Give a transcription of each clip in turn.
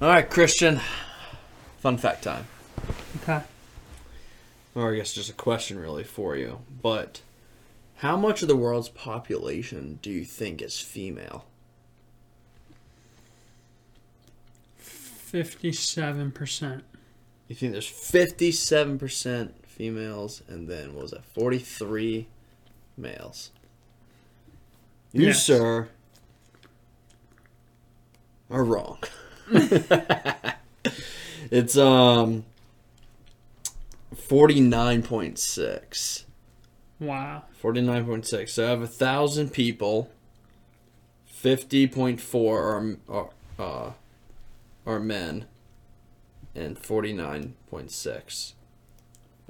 All right, Christian. Fun fact time. Okay. Or I guess just a question really for you. But how much of the world's population do you think is female? Fifty-seven percent. You think there's 57% females and then what was that 43 males? You, Yes. sir, are wrong. it's um 49.6. Wow. 49.6. So I have a thousand people. 50.4 are, are, uh, are men. And 49.6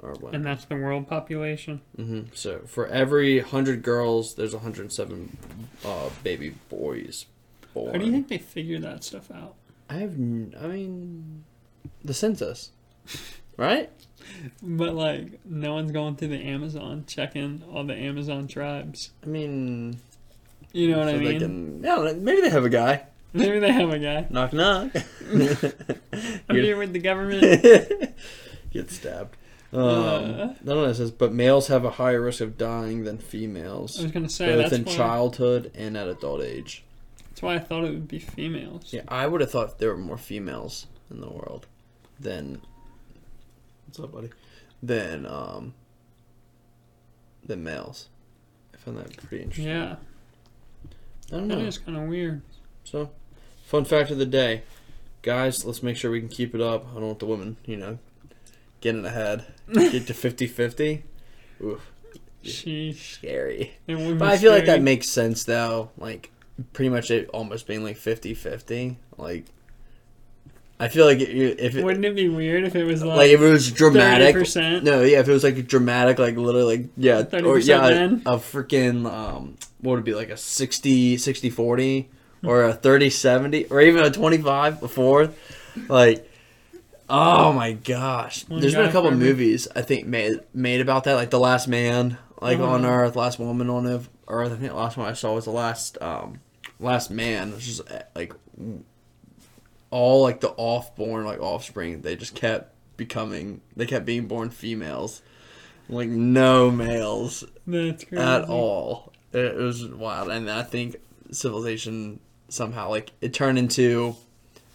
are women. And that's the world population. hmm So for every 100 girls, there's 107 uh, baby boys born. How do you think they figure that stuff out? I have, n- I mean, the census, right? But like, no one's going through the Amazon checking all the Amazon tribes. I mean, You know what so I they mean? can, yeah, maybe they have a guy. Maybe they have a guy. Knock knock. I'm You're- here with the government. Get stabbed. Um, Uh. I don't know. Says, but males have a higher risk of dying than I females, was gonna say both that's in why, childhood and at adult age. That's why I thought it would be females. Yeah, I would have thought there were more females in the world than what's up, buddy? Than um than males. I found that pretty interesting. Yeah, I don't know. is kind of weird. So, fun fact of the day, guys. Let's make sure we can keep it up. I don't want the women, you know, getting ahead. Get to 50-50. Oof, Sheesh. scary. But I feel like that makes sense though. Like pretty much it almost being like 50-50. Like I feel like it, if it, Wouldn't it be weird if it was like, like if it was dramatic. 30%? No, yeah, if it was like dramatic, like literally, like yeah, or 30% yeah, men? a freaking um, what would it be like a 60, 60 40 or a 30 70 or even a 25 before, like. Oh my gosh! One There's been a couple movies I think made made about that, like The Last Man, like on Uh-huh. Earth, Last Woman on Earth. I think the last one I saw was the last um, Last Man, which is uh, like all like the off-born like offspring. They just kept becoming. They kept being born females, like no males That's crazy. at all. It was wild, and I think civilization somehow like it turned into.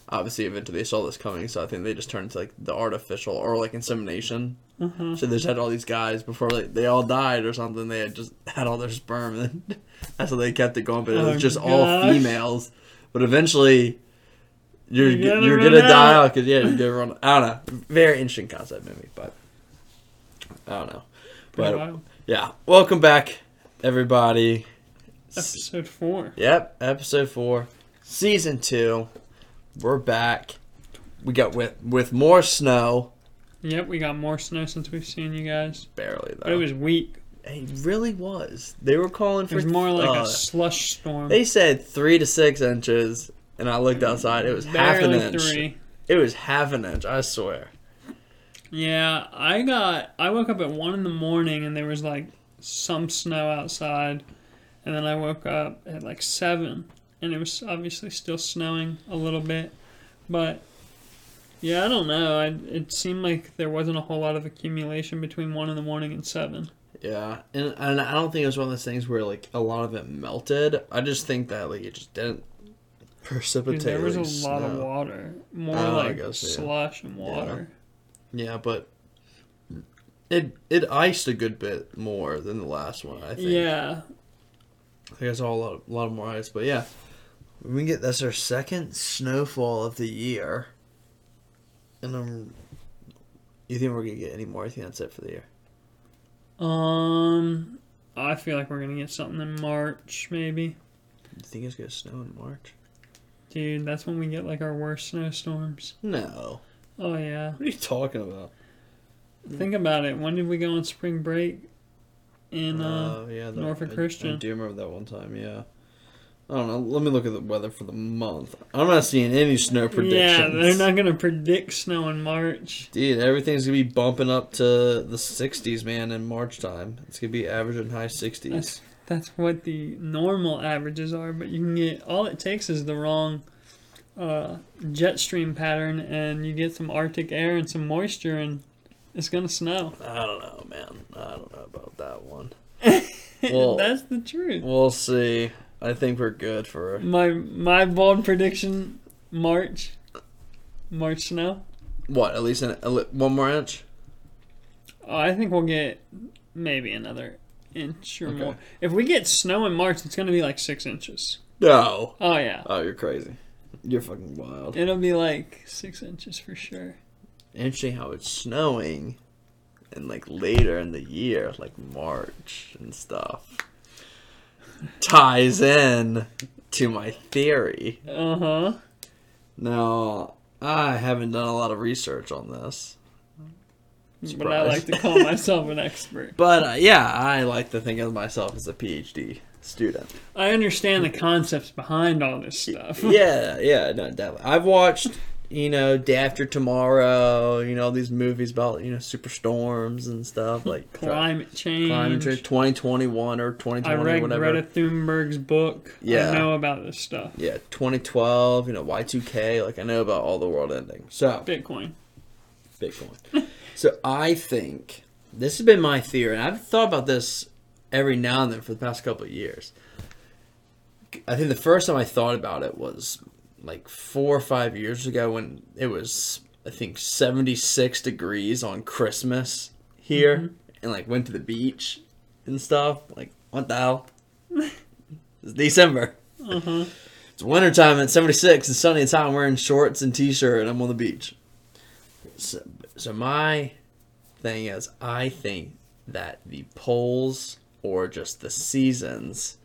Obviously, eventually they saw this coming, so I think they just turned to like the artificial or like insemination. Uh-huh. So they just had all these guys before like, they all died or something. They had just had all their sperm, and that's how they kept it going. But it was Oh, just all females. But eventually, you're You're gonna you're gonna die out. out because yeah, you're gonna run. I don't know. Very interesting concept movie, but I don't know. Pretty But wild. yeah, welcome back, everybody. Episode four. Yep, episode four, season two. We're back. We got with with more snow. Yep, we got more snow since we've seen you guys. Barely though. But it was weak. It really was. They were calling It for. was more like uh, a slush storm. They said three to six inches, and I looked outside. It was half an Barely inch. three. It was half an inch. I swear. Yeah, I got. I woke up at one in the morning and there was like some snow outside, and then I woke up at like seven and it was obviously still snowing a little bit, but yeah, I don't know. I it seemed like there wasn't a whole lot of accumulation between one in the morning and seven. Yeah, and and I don't think it was one of those things where like a lot of it melted. I just think that like it just didn't precipitate. 'Cause there was a like, lot of water, more Oh, like guess, yeah. slush and water. Yeah, but it it iced a good bit more than the last one. I think. Yeah, I guess saw a lot, a lot more ice, but yeah, we get that's our second snowfall of the year, and um, you think we're gonna get any more? I think that's it for the year. Um, I feel like we're gonna get something in March, maybe. You think it's gonna snow in March? Dude, that's when we get like our worst snowstorms. No. Oh yeah. What are you talking about? Think about it. When did we go on spring break? In uh, Oh, yeah, the- Norfolk I- I, do remember that one time. Yeah. I don't know. Let me look at the weather for the month. I'm not seeing any snow predictions. yeah, they're not gonna predict snow in March. Dude, everything's gonna be bumping up to the 60s, man, in March time. It's gonna be averaging high 60s. That's that's what the normal averages are. But you can get all it takes is the wrong, uh, jet stream pattern, and you get some Arctic air and some moisture, and it's gonna snow. I don't know, man. I don't know about that one. Well- That's the truth. We'll see. I think we're good for. My my bold prediction: March, March snow. What? At least an, a li- one more inch. Oh, I think we'll get maybe another inch or Okay. more. If we get snow in March, it's gonna be like six inches. No. Oh yeah, Oh, you're crazy. You're fucking wild. it'll be like six inches for sure. Interesting how it's snowing, and like later in the year, like March and stuff, ties in to my theory. Uh huh. Now, I haven't done a lot of research on this. But I like to call myself an expert. But uh, yeah, I like to think of myself as a PhD student. I understand the concepts behind all this stuff. yeah, yeah, no, definitely. I've watched, you know, Day After Tomorrow, you know, these movies about, you know, superstorms and stuff like Climate change. climate change 2021 or 2020 I read whatever. Greta Thunberg's book. Yeah. I know about this stuff. Yeah, 2012, you know, Y2K, like I know about all the world ending. So, Bitcoin. Bitcoin. so I think this has been my theory, and I've thought about this every now and then for the past couple of years. I think the first time I thought about it was like four or five years ago when it was, I think, 76 degrees on Christmas here, mm-hmm. and like went to the beach and stuff. Like, what the hell? it's December. Huh. It's wintertime at 76 and sunny. It's hot. I'm wearing shorts and t-shirt and I'm on the beach. So, so my thing is, I think that the poles or just the seasons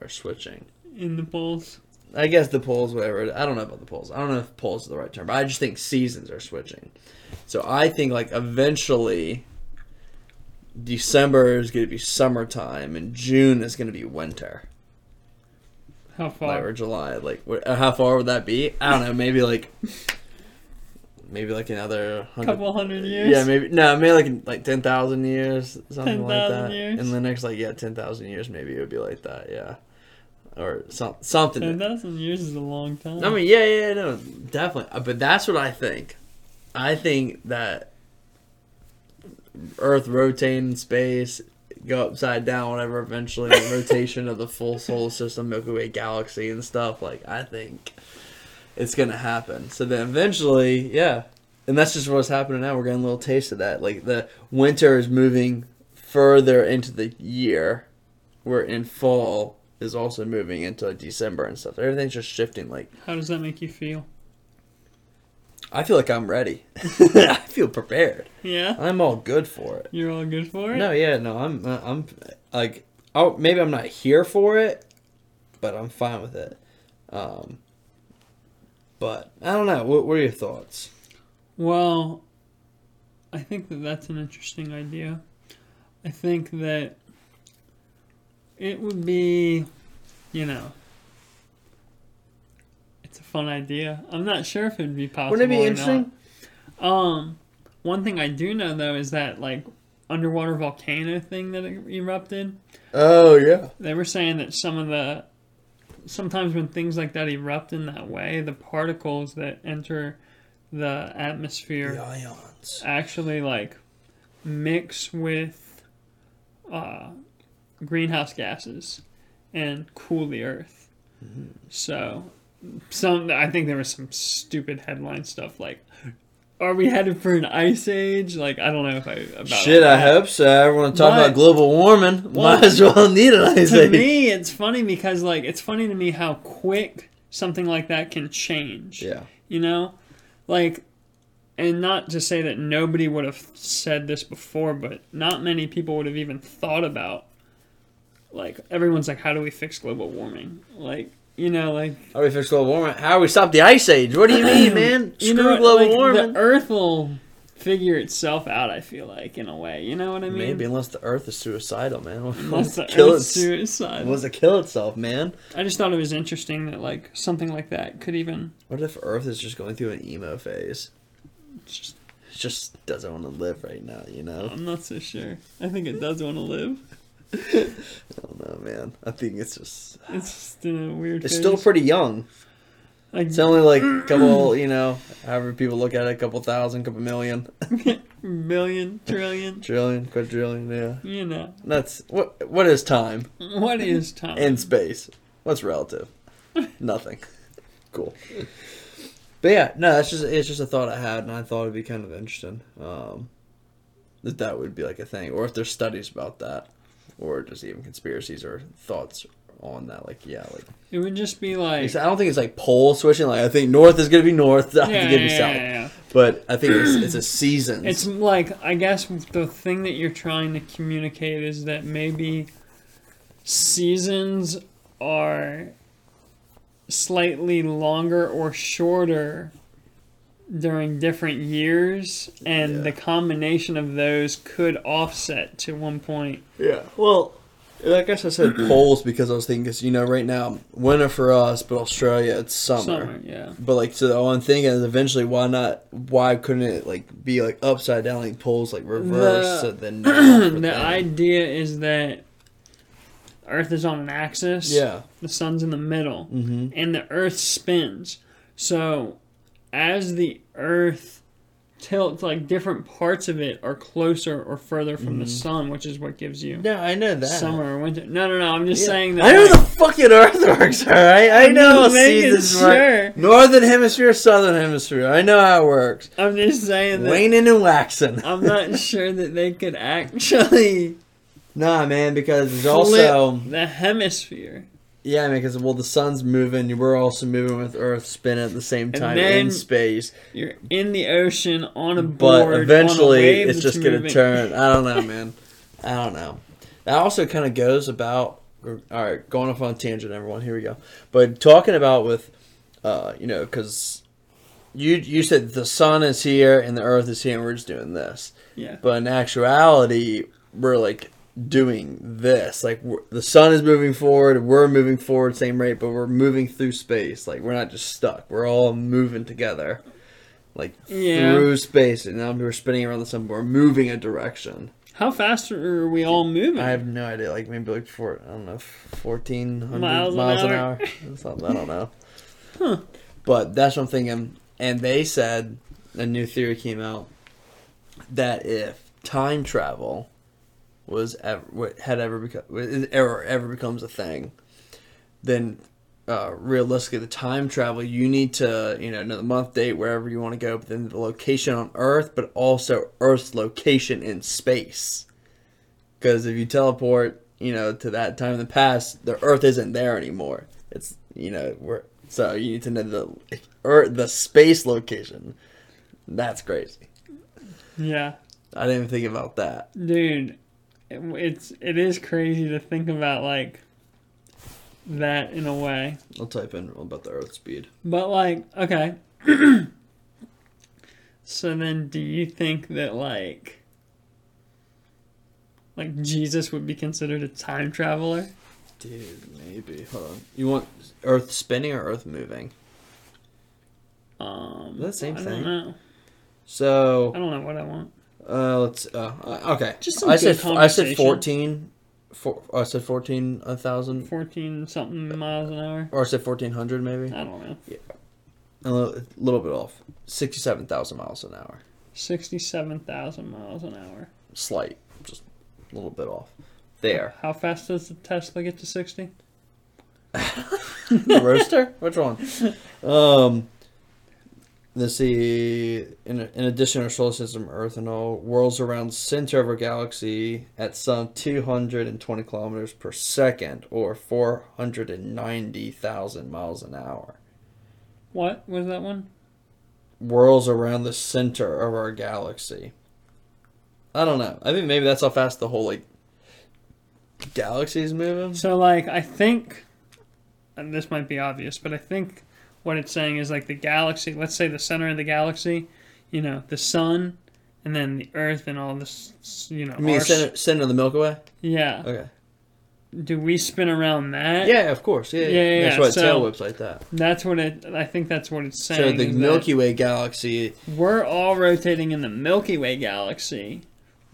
are switching. In the poles. I guess the poles, whatever. I don't know about the poles. I don't know if poles is the right term, but I just think seasons are switching. So I think like eventually December is going to be summertime and June is going to be winter. How far? like, or July. Like, wh- uh, how far would that be? I don't know. Maybe like, maybe like another hundred. couple hundred years. Yeah, maybe no, maybe like like ten thousand years, something like that. years? In the next like yeah, ten thousand years, maybe it would be like that. Yeah, or some something. Ten thousand years is a long time. I mean, yeah, yeah, no, definitely. Uh, But that's what I think. I think that Earth rotating in space, go upside down, whatever. Eventually, the rotation of the full solar system, Milky Way galaxy, and stuff. Like, I think it's gonna happen. So then, eventually, yeah, and that's just what's happening now. We're getting a little taste of that. Like the winter is moving further into the year, We're in fall is also moving into December and stuff. Everything's just shifting. Like How does that make you feel? I feel like I'm ready. I feel prepared. Yeah. I'm all good for it. You're all good for it. No, yeah, no, I'm, uh, I'm like, oh, maybe I'm not here for it, but I'm fine with it. Um, but I don't know. What, what are your thoughts? Well, I think that that's an interesting idea. I think that it would be, you know, it's a fun idea. I'm not sure if it would be possible. Wouldn't it be or interesting? Not. Um, one thing I do know though is that like underwater volcano thing that erupted. Oh yeah. They were saying that some of the sometimes when things like that erupt in that way, the particles that enter the atmosphere The actually like mix with uh, greenhouse gases and cool the earth. Mm-hmm. So some I think there was some stupid headline stuff like are we headed for an ice age? Like I don't know if I about Shit, I hope so. Everyone talk But- about global warming. Well, Might as well need an ice to age. To me, it's funny because like it's funny to me how quick something like that can change. Yeah. You know, like, and not to say that nobody would have said this before, but not many people would have even thought about. Like everyone's like, how do we fix global warming? Like you know, like How do we fix global warming? How do we stop the ice age? What do you mean, man? you Screw know, global like, warming. The Earth will figure itself out. I feel like in a way. You know what I mean? Maybe unless the Earth is suicidal, man. Unless the kill Earth's its, suicide. wants to kill itself, man. I just thought it was interesting that like something like that could even What if Earth is just going through an emo phase? just It just doesn't want to live right now, you know? I'm not so sure. I think it does want to live. I don't know, man. I think it's just. It's just in a weird. It's phase. still pretty young. Like It's only like a couple, you know, however people look at it, a couple thousand, couple million, million, trillion. trillion, quadrillion. Yeah, You know that's what. What is time what is time? in space? What's relative? Nothing. Cool. But yeah, no, that's just it's just a thought I had, and I thought it'd be kind of interesting. Um, that that would be like a thing, or if there's studies about that, or just even conspiracies or thoughts on that. Like, yeah, like it would just be like. I don't think it's like pole switching. Like, I think north is gonna be north, south Yeah, is gonna be yeah, south. yeah, yeah. But I think it's, it's a season. It's like I guess the thing that you're trying to communicate is that maybe seasons are slightly longer or shorter during different years and Yeah. the combination of those could offset to one point. Yeah. Well, I guess I said poles because I was thinking, because, you know, right now, winter for us, but Australia, it's summer. Summer, yeah. But, like, so all I'm thinking is eventually, why not, why couldn't it, like, be, like, upside down, like, poles, like, reverse, The- so then the them. idea is that Earth is on an axis. Yeah. The sun's in the middle. Mm-hmm. and the earth spins. So as the earth tilts, like different parts of it are closer or further from the mm. sun, which is what gives you Yeah, I know that. summer or winter. No, no, no. I'm just Yeah. saying that. I know like, the fucking Earth works, alright? I I'm know seasons sure. Northern hemisphere, southern hemisphere. I know how it works. I'm just saying that. Waning and waxing. I'm not sure that they could actually Nah, man, because there's also the hemisphere. Yeah, because well, the sun's moving, we're also moving with Earth spinning at the same time in space. You're in the ocean on a board. But eventually, it's just gonna moving. turn. I don't know, man. I don't know. That also kind of goes about. All right, going off on a tangent, everyone. Here we go. But talking about with, uh, you know, because you you said the sun is here and the Earth is here, and we're just doing this. Yeah. But in actuality, we're like doing this. Like the sun is moving forward, we're moving forward same rate, but we're moving through space. Like we're not just stuck. We're all moving together, like Yeah. through space. And now we're spinning around the sun. But we're moving a direction. How fast are we all moving? I have no idea. Like maybe like four. I don't know, fourteen hundred Miles miles, an an hour. hour. I don't know. Huh. But that's what I'm thinking. And they said a new theory came out that if time travel was ever what had ever become ever ever becomes a thing, then uh, realistically the time travel you need to you know know the month date wherever you want to go, but then the location on Earth, but also Earth's location in space. Because if you teleport, you know, to that time in the past, the Earth isn't there anymore. It's you know we're so you need to know the Earth, the space location. That's crazy. yeah. I didn't even think about that. dude it, it's it is crazy to think about like that in a way I'll type in about the Earth speed. but like okay so then do you think that like like jesus would be considered a time traveler Dude, maybe. Hold on. You want Earth spinning or Earth moving? um The same I thing. don't know i don't know what i want uh, let's. Uh, uh, okay. Just some I good said I said conversation. fourteen. Four, I said fourteen a thousand, 14 something miles an hour or I said fourteen hundred maybe. i don't know A little, a little bit off. Sixty-seven thousand miles an hour. 67000 miles an hour Slight, just a little bit off. There. how fast does the tesla get to 60 the Roadster? Which one? Um, let's see. In, in addition to our solar system, Earth and all whirls around the center of our galaxy at some 220 kilometers per second, or 490,000 miles an hour. what was that one Whirls around the center of our galaxy. I don't know. I think maybe that's how fast the whole like galaxy is moving. So like I think and this might be obvious, but I think what it's saying is like the galaxy, let's say the center of the galaxy, you know, the sun and then the earth and all this you know. You mean center, center of the Milky Way? Yeah. Okay. Do we spin around that? Yeah, of course. Yeah, Yeah, yeah. yeah, That's why So- tail whips like that. That's what it I think that's what it's saying. So the Milky Way galaxy, we're all rotating in the Milky Way galaxy,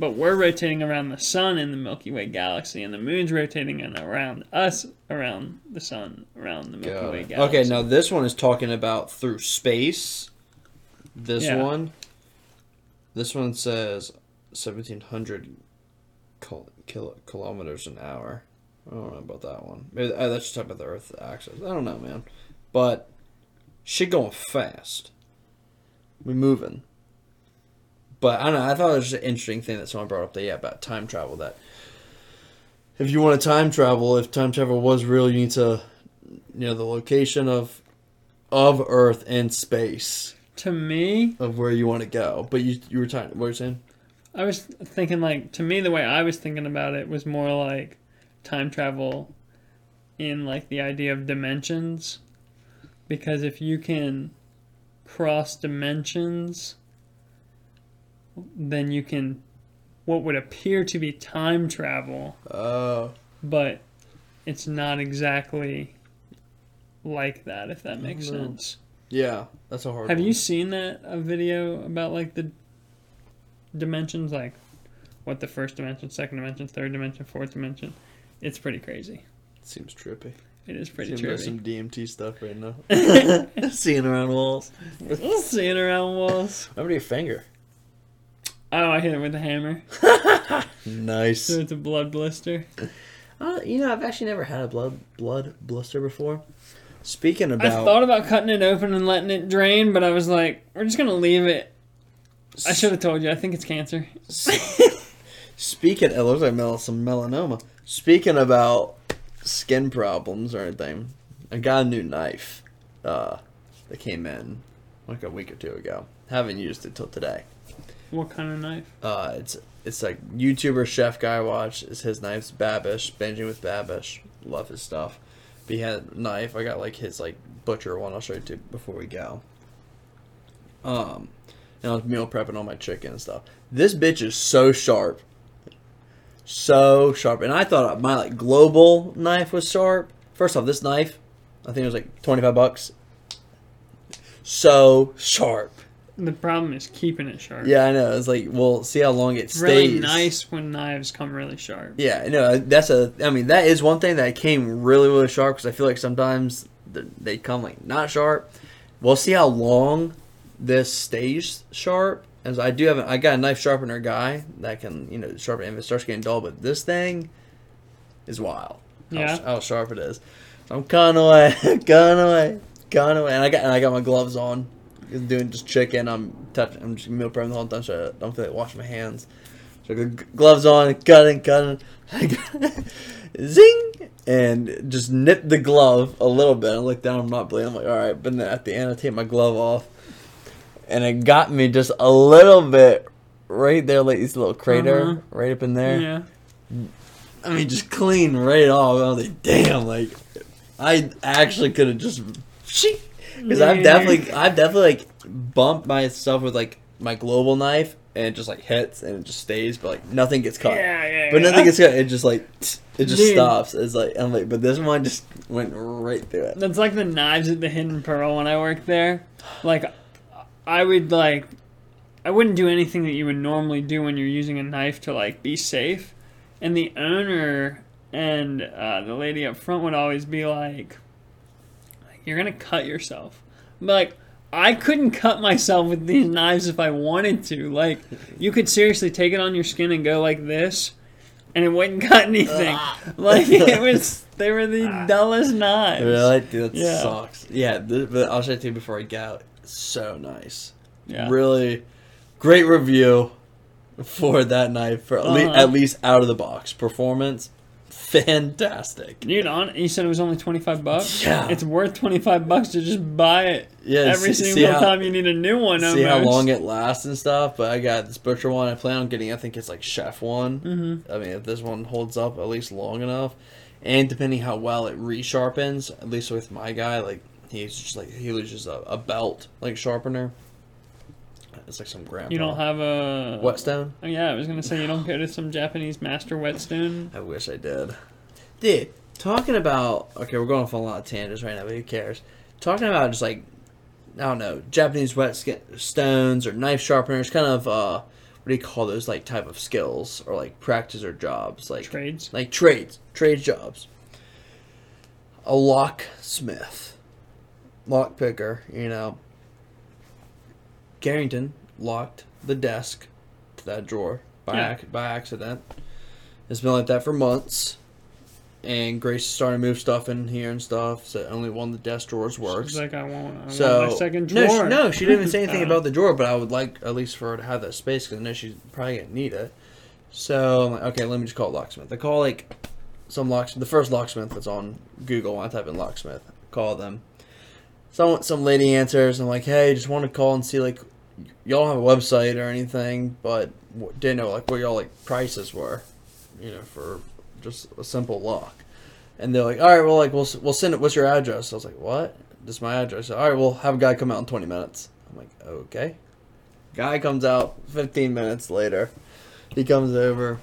but we're rotating around the sun in the Milky Way galaxy, and the moon's rotating in around us around the sun around the Milky Way galaxy. Okay, now this one is talking about through space. This Yeah. one, this one says seventeen hundred kil- kil- kilometers an hour. I don't know about that one. Maybe uh, that's just talking about the Earth axis. I don't know, man. But shit going fast. We moving. But I don't know. I thought it was just an interesting thing that someone brought up. That yeah, about time travel. That if you want to time travel, if time travel was real, you need to you know the location of of Earth and space to me, of where you want to go. But you you were talking. What were you saying? I was thinking like to me the way I was thinking about it was more like time travel in like the idea of dimensions because if you can cross dimensions then you can what would appear to be time travel Oh, but it's not exactly like that if that makes No. sense. yeah, that's a hard. Have one. you seen that a video about like the dimensions, like what the first dimension, second dimension, third dimension, fourth dimension? It's pretty crazy. Seems trippy. It is pretty Seems like trippy. some DMT stuff right now. Seeing around walls. Seeing around walls. Remember your finger. Oh, I hit it with a hammer, Nice. so it's a blood blister. Uh, you know, I've actually never had a blood blood blister before. Speaking about, I thought about cutting it open and letting it drain, but I was like, we're just gonna leave it. I should have told you. I think it's cancer. Speaking, it looks like mel- some melanoma. Speaking about skin problems or anything, I got a new knife. Uh, that came in like a week or two ago. Haven't used it till today. What kind of knife? Uh, it's it's like YouTuber chef guy I watch. Is his knife's Babish, binging with Babish. Love his stuff. But he had a knife. I got like his like butcher one. I'll show you too before we go. Um, and I was meal prepping all my chicken and stuff. This bitch is so sharp, so sharp. And I thought my like global knife was sharp. First off, this knife, I think it was like twenty five bucks. So sharp. The problem is keeping it sharp. Yeah, I know. It's like, well, see how long it It's stays. really nice when knives come really sharp. Yeah, no, that's a. I mean, that is one thing that came really, really sharp because I feel like sometimes they come like not sharp. We'll see how long this stays sharp. As I do have, a, I got a knife sharpener guy that can, you know, sharpen it if it starts getting dull. But this thing is wild. How, Yeah. how sharp it is. So I'm cutting away, cutting away, cutting away, and I got and I got my gloves on. Doing just chicken. I'm touching. I'm just meal prepping the whole time, so I don't feel like washing my hands. So I got gloves on, cutting, cutting, zing, and just nip the glove a little bit. I look down, I'm not bleeding. I'm like, all right. But then at the end, I take my glove off, and it got me just a little bit right there, like this little crater Uh-huh. right up in there. Yeah. I mean, just clean right off. I was like, damn, like I actually could have just because I've definitely, I've definitely like bumped myself with like my global knife and it just like hits and it just stays, but like nothing gets cut. Yeah, yeah, But yeah. nothing gets cut. It just like it just Dude. stops. It's like I'm like, but this one just went right through it. That's like the knives at the Hidden Pearl when I worked there. Like, I would like, I wouldn't do anything that you would normally do when you're using a knife to like be safe. And the owner and uh, the lady up front would always be like, "You're gonna cut yourself." But, like, I couldn't cut myself with these knives if I wanted to. Like, you could seriously take it on your skin and go like this, and it wouldn't cut anything. like it was, they were the dullest knives. Really, dude, that Yeah. sucks. Yeah, th- but I'll show it to you before I go, out. So nice. Yeah. Really great review for that knife for at, Uh-huh. at least out of the box performance. Fantastic. Dude, on you said it was only twenty five bucks. Yeah. it's worth twenty five bucks to just buy it Yeah, every see- see single how- time you need a new one. See almost. how long it lasts and stuff. But I got this butcher one. I plan on getting. I think it's like chef one. Mhm. I mean, if this one holds up at least long enough, and depending how well it resharpens, at least with my guy, like he's just like he uses a, a belt like sharpener. It's like some grandpa. You don't have a whetstone. Oh, yeah, I was gonna say you don't go to some Japanese master whetstone. I wish I did. Dude, talking about okay, we're going off on a lot of tangents right now, but who cares? Talking about just like I don't know, Japanese whetstones or knife sharpeners, kind of uh, what do you call those like type of skills or like practice or jobs like Trades. like trades, trade jobs. A locksmith, lock picker, you know. Carrington locked the desk to that drawer by Yeah. ac- by accident. It's been like that for months. And Grace is starting to move stuff in here and stuff, so only one of the desk drawers works. She's like, I want, I So want my second no, drawer. she, no, she didn't even say anything about the drawer, but I would like at least for her to have that space because I know she's probably gonna need it. So I'm like, okay, let me just call it locksmith. I call like some locksmith, the first locksmith that's on Google. When I type in locksmith, call them. Some some lady answers. I'm like, hey, just want to call and see like y'all have a website or anything, but didn't know like what y'all like prices were, you know, for just a simple lock. And they're like, all right, well, like we'll we'll send it. What's your address? I was like, what? This is my address. All right, we'll have a guy come out in 20 minutes. I'm like, okay. Guy comes out 15 minutes later. He comes over,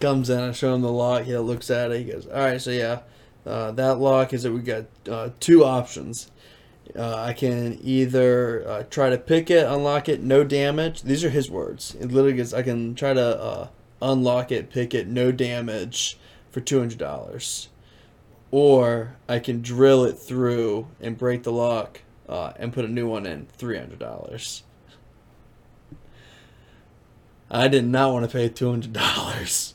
comes in. I show him the lock. He looks at it. He goes, all right, so yeah, uh, that lock is that we got uh, two options. Uh, I can either uh, try to pick it, unlock it, no damage. These are his words. It literally goes, I can try to uh, unlock it, pick it, no damage for two hundred dollars, or I can drill it through and break the lock uh, and put a new one in, three hundred dollars. I did not want to pay two hundred dollars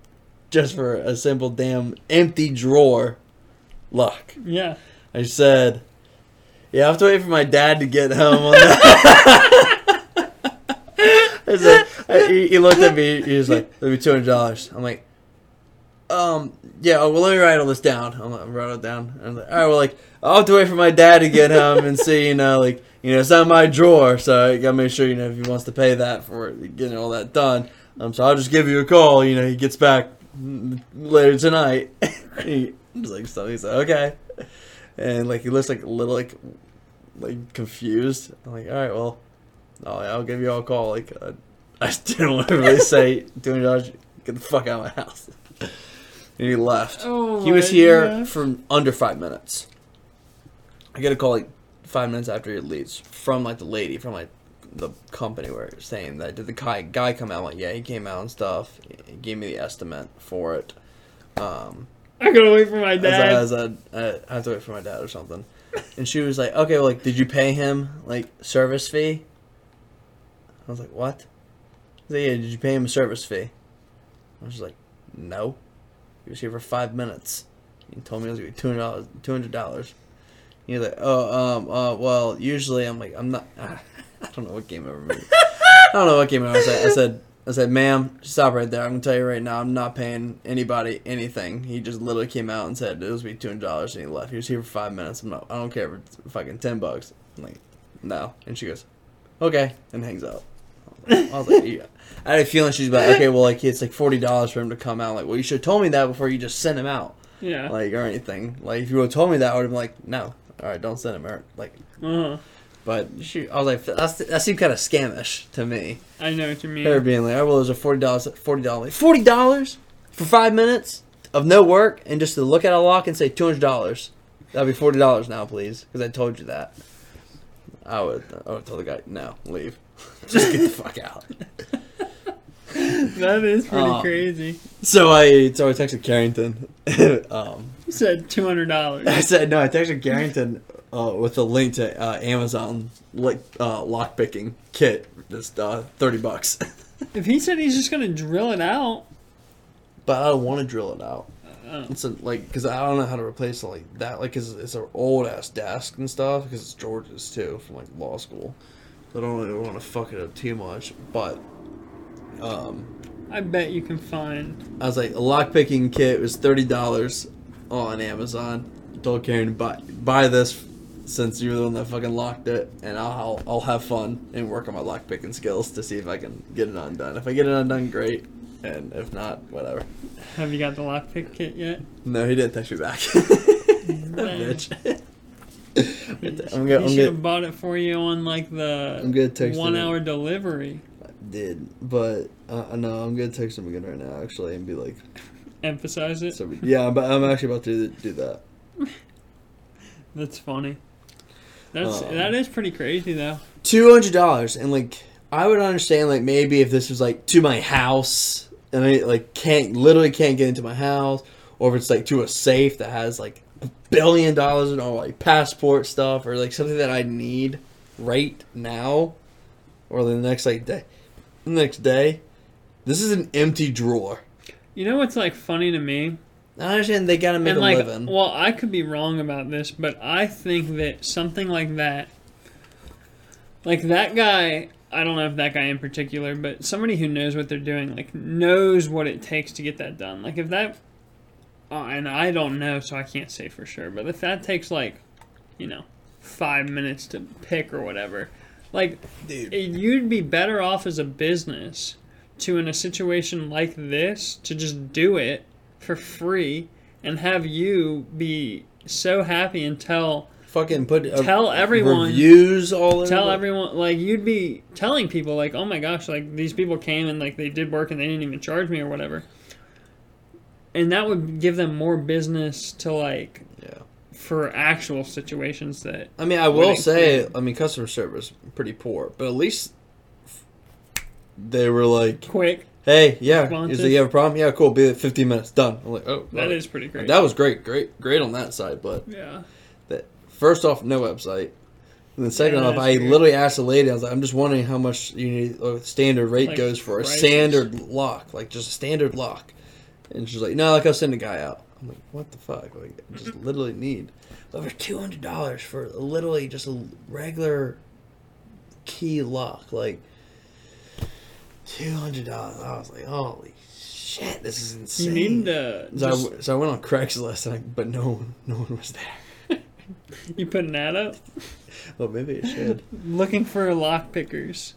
just for a simple damn empty drawer lock. Yeah. I said, "Yeah, I have to wait for my dad to get home." On that. He, looked at me. He was like, "Let me two hundred dollars." I'm like, "Um, yeah. Well, let me write all this down." I'm like, I wrote it down. I'm like, "All right, well, like, I'll have to wait for my dad to get home and see, you know, like, you know, it's not my drawer, so I gotta make sure, you know, if he wants to pay that for getting all that done. Um, so I'll just give you a call. You know, he gets back later tonight." he was like, "So he's like, okay." and like he looks like a little like like confused. I'm like, all right, well, oh, I'll give you all a call. Like, uh, I didn't want to really say hundred dollars. Get the fuck out of my house. and he left. Oh, he was here God. for under five minutes. I get a call like five minutes after he leaves from like the lady from like the company where it's saying that did the guy guy come out? I'm like, yeah, he came out and stuff. He gave me the estimate for it. Um, I gotta wait for my dad. as a, as a I have to wait for my dad or something. And she was like, okay, well, like, did you pay him like service fee? I was like, what? Said, yeah, did you pay him a service fee? I was like, no. He was here for five minutes. He told me it was gonna be two hundred dollars. Two hundred dollars. He's like, oh, um, uh, well, usually I'm like, I'm not. I don't know what game I remember. I don't know what game I was. I said, I said, ma'am, stop right there. I'm gonna tell you right now, I'm not paying anybody anything. He just literally came out and said it was be two hundred dollars, and he left. He was here for five minutes. I'm not. I don't care if it's fucking ten bucks. I'm like, no. And she goes, okay, and hangs up. I was like, yeah. I had a feeling she's like, okay, well, like it's like forty dollars for him to come out. Like, well, you should have told me that before you just sent him out, yeah. like or anything. Like, if you would have told me that, I would have been like, no, all right, don't send him. out. like, uh-huh. But she, I was like, that's, that seemed kind of scamish to me. I know what you mean. Her being like, oh, well, was a forty dollars, forty dollars, forty dollars for five minutes of no work, and just to look at a lock and say two hundred dollars. That'd be forty dollars now, please, because I told you that. I would, I would tell the guy, no, leave, just get the fuck out. that is pretty Uh, crazy. So I, so I texted Carrington. um, You said two hundred dollars. I said no. I texted Carrington uh, with a link to uh, Amazon like uh, lockpicking kit. Just uh, thirty bucks. If he said he's just gonna drill it out, but I don't want to drill it out. uh, It's a, like because I don't know how to replace it like that. Like cause it's an old ass desk and stuff. Because it's George's too from like law school. I don't really want to fuck it up too much. But um, I bet you can find. I was like a lockpicking kit was thirty dollars on Amazon. Told Karen to buy buy this since you're the one that fucking locked it, and I'll I'll have fun and work on my lock picking skills to see if I can get it undone. If I get it undone, great. And if not, whatever. Have you got the lock pick kit yet? No, he didn't text me back. bitch. I'm gonna, he I'm should gonna, have bought it for you on like the I'm gonna text one hour delivery. I did, but uh, no, I'm gonna text him again right now actually and be like, Emphasize it. so yeah, but I'm actually about to do that. That's funny. That's Um, that is pretty crazy though. Two hundred dollars and like I would understand like maybe if this was like to my house and I like can't literally can't get into my house, or if it's like to a safe that has like a billion dollars in all like passport stuff or like something that I need right now, or the next like day, the next day. This is an empty drawer. You know what's like funny to me? I understand they gotta make and a like, living. well, I could be wrong about this, but I think that something like that, like that guy, I don't know if that guy in particular, but somebody who knows what they're doing, like knows what it takes to get that done. Like if that, uh, and I don't know, so I can't say for sure, but if that takes like, you know, five minutes to pick or whatever, like Dude. it- you'd be better off as a business to in a situation like this to just do it for free and have you be so happy and tell Fucking put Tell everyone- reviews all over. tell everyone like you'd be telling people like oh my gosh like these people came and like they did work and they didn't even charge me or whatever and that would give them more business to like Yeah. for actual situations that I mean, I will say, I mean, customer service pretty poor, but at least they were like, quick "Hey, yeah, is it you have a problem? Yeah, cool. Be at 15 minutes done." I'm like, "Oh, that right." is pretty great That was great, great, great on that side. But yeah that first off, no website, and then second Yeah, off, I weird. literally asked the lady, I was like, "I'm just wondering how much you need uh, standard rate Like, goes for a prices. standard lock, like just a standard lock," and she's like, "No, like I'll send a guy out." I'm like, "What the fuck? Like, I just literally need over two hundred dollars for literally just a regular key lock, like." Two hundred dollars. I was like, "Holy shit, this is you insane!" need to So, just, I, so I went on Craigslist, and I, but no one, no one was there. you put an ad up Well, maybe I should. looking for lock pickers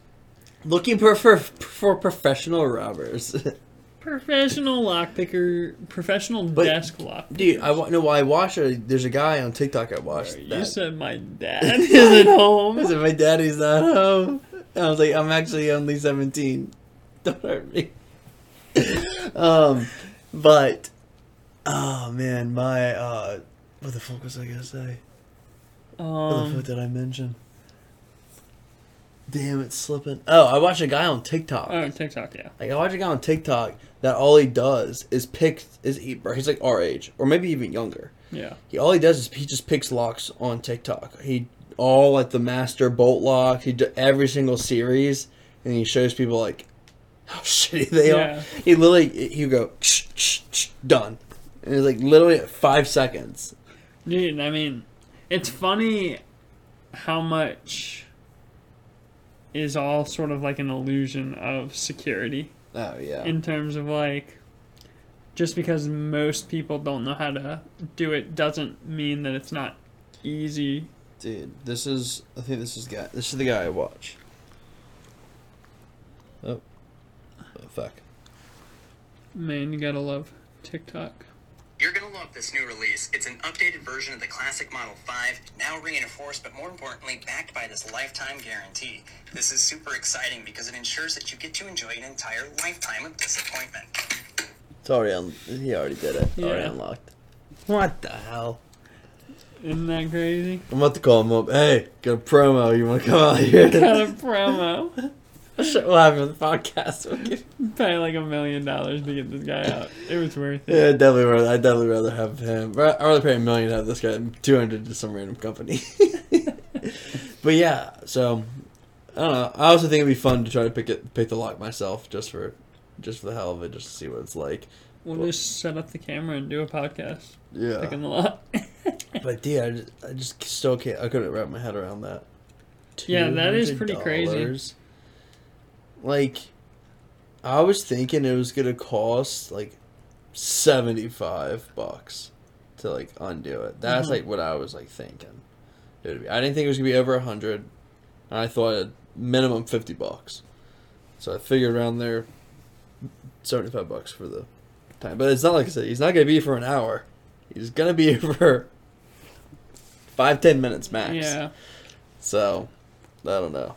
Looking for for, for professional robbers, professional lock picker professional But- desk lock dude. I know no. I watched. A, there's a guy on TikTok I watched. you that- said my dad is at home I said my daddy's not home. I was like, I'm actually only 17. Don't hurt me. um, but oh man, my uh, what the fuck was I gonna say? What the um fuck did I mention? Damn, it's slipping. Oh, I watched a guy on TikTok. oh tiktok yeah Like I watch a guy on TikTok that all he does is pick is he, he's like our age or maybe even younger. yeah He all he does is he just picks locks on TikTok. He all like the master bolt lock. He do every single series and he shows people like how shitty they Yeah. are. He literally he would go "Shh, shh, shh," done. And it's like literally five seconds. Dude, I mean, it's funny how much is all sort of like an illusion of security Oh yeah. in terms of like just because most people don't know how to do it doesn't mean that it's not easy. Dude, this is I think this is guy this is the guy I watch. Oh. Fuck. Man, you gotta love TikTok. You're gonna love this new release. It's an updated version of the classic Model 5, now reinforced, but more importantly, backed by this lifetime guarantee. This is super exciting because it ensures that you get to enjoy an entire lifetime of disappointment. It's already un- um, he already did it. Already unlocked. What the hell? Isn't that crazy? I'm about to call him up. Hey, got a promo. You want to come out here? Got a promo. We'll have the podcast. We'll give- Pay like a million dollars to get this guy out. It was worth it. Yeah, definitely. Rather, I'd definitely rather have him. I'd rather pay a million to have this guy than two hundred to some random company. but yeah, so I don't know. I also think it'd be fun to try to pick it, pick the lock myself, just for, just for the hell of it, just to see what it's like. We'll just set up the camera and do a podcast. Yeah. Picking the lot. But yeah, I just, I just still can't. I couldn't wrap my head around that. Yeah, that is pretty crazy. $200? Like, I was thinking it was gonna cost like seventy five bucks to like undo it. That's Mhm. like what I was like thinking. It would be. I didn't think it was gonna be over a hundred. I thought it minimum fifty bucks. So I figured around there, seventy five bucks for the time. But it's not like I said. He's not gonna be for an hour. He's gonna be for five ten minutes max. Yeah. So, I don't know.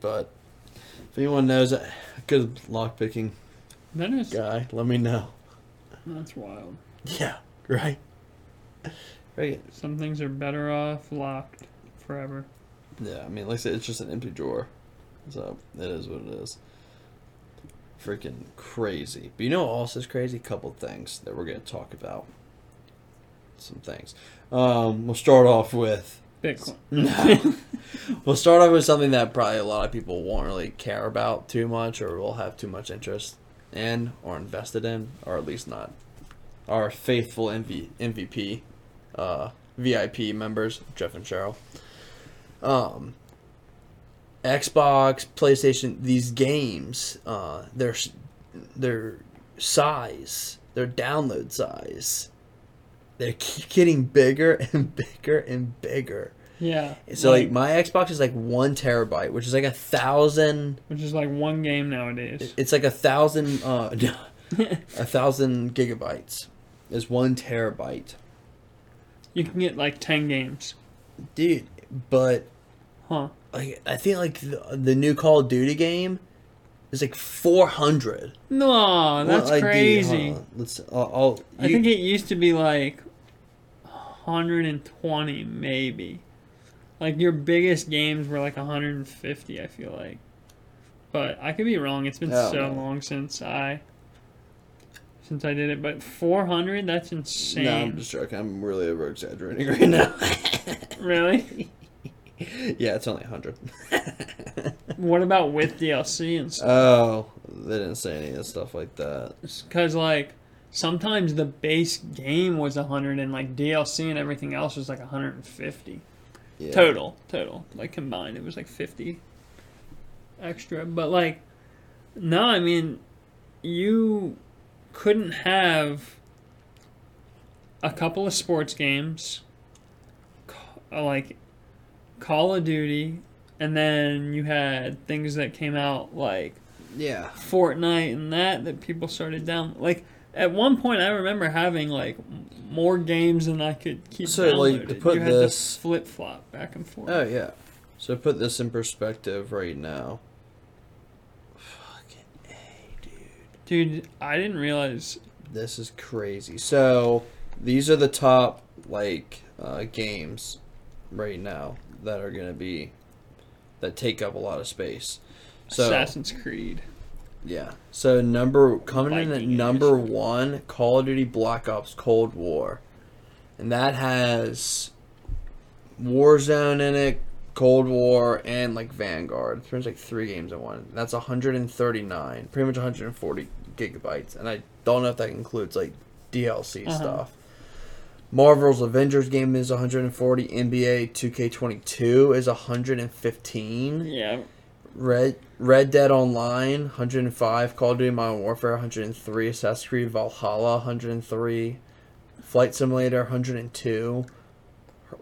But if anyone knows a good lockpicking That is guy, let me know. that's wild. Yeah, right. Right. Some things are better off locked forever. Yeah, I mean, like I said, it's just an empty drawer. So it is what it is. Freaking crazy. But you know what else is crazy? A couple things that we're gonna talk about. Some things. Um, we'll start off with Bitcoin. no. we'll start off with something that probably a lot of people won't really care about too much or will have too much interest in or invested in, or at least not our faithful MV- MVP, uh, VIP members, Jeff and Cheryl. Um, Xbox, PlayStation, these games, uh, their their size, their download size, they keep getting bigger and bigger and bigger. Yeah. So like, my Xbox is like one terabyte, which is like a thousand. which is like one game nowadays. It's like a thousand, uh, a thousand gigabytes is one terabyte, You can get like ten games. dude. But Huh. like, I think like the, the new Call of Duty game is like four hundred. No, that's like crazy. Let's. I'll. I'll I think it used to be like 120 maybe. Like your biggest games were like 150, I feel like. But I could be wrong. It's been Oh, so no. long since I since I did it, but 400 that's insane. No, I'm just joking. I'm really over exaggerating right now. Really? yeah, it's only hundred. what about with DLC and stuff? oh, they didn't say any of stuff like that. Cuz like sometimes the base game was 100 and like DLC and everything else was like 150. Yeah. total total like combined it was like 50 extra but like no i mean you couldn't have a couple of sports games like call of duty and then you had things that came out like Yeah. Fortnite and that that people started down like at one point I remember having like more games than I could keep So, like, to put you had this- to flip flop back and forth. Oh yeah. So put this in perspective right now. Fucking a, dude. Dude, I didn't realize This is crazy. So these are the top like uh, games right now that are gonna be that take up a lot of space. So Assassin's Creed. Yeah. So number coming in at number edition. one, Call of Duty Black Ops Cold War, and that has Warzone in it, Cold War, and like Vanguard. There's like three games in one. That's 139, pretty much 140 gigabytes, and I don't know if that includes like DLC Uh-huh. stuff. Marvel's Avengers game is 140. NBA 2K22 is 115. Yeah. Red Red Dead Online 105, Call of Duty Modern Warfare 103, Assassin's Creed Valhalla 103, Flight Simulator 102,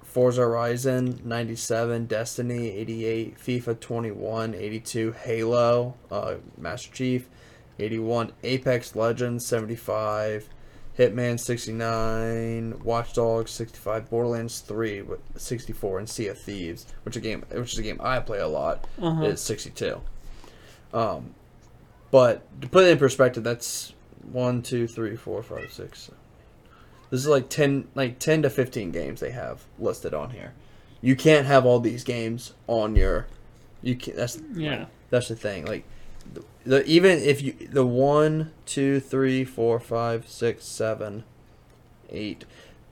Forza Horizon 97, Destiny 88, FIFA 21 82, Halo uh, Master Chief 81, Apex Legends 75, Hitman 69, Watch Dogs 65, Borderlands 3 64, and Sea of Thieves, which a game which is a game I play a lot Uh-huh. is 62. Um, but to put it in perspective, that's one, two, three, four, five, six. seven. This is like ten, like ten to fifteen games they have listed on here. You can't have all these games on your. You can That's Yeah. that's the thing. Like, the, the even if you the one, two, three, four, five, six, seven, eight,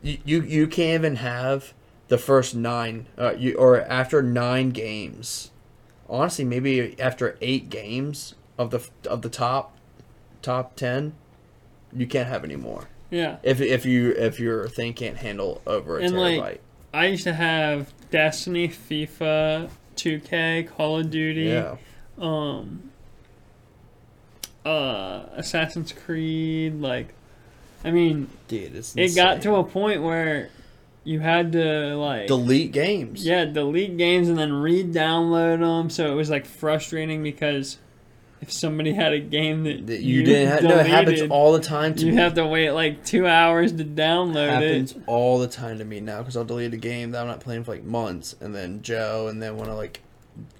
you you, you can't even have the first nine. Uh, you or after nine games. Honestly, maybe after eight games of the of the top top ten, you can't have any more. Yeah. If if you if your thing can't handle over a And, like, terabyte. I used to have Destiny, FIFA, 2K, Call of Duty, yeah. um uh Assassin's Creed like I mean, Dude, it's it got to a point where you had to like delete games. Yeah, delete games and then re-download them. So it was like frustrating because if somebody had a game that, That you, didn't have. No, it happens all the time to You me. have to wait like two hours to download it. happens it. all the time to me now because I'll delete a game that I'm not playing for like months, and then Joe, and then when I like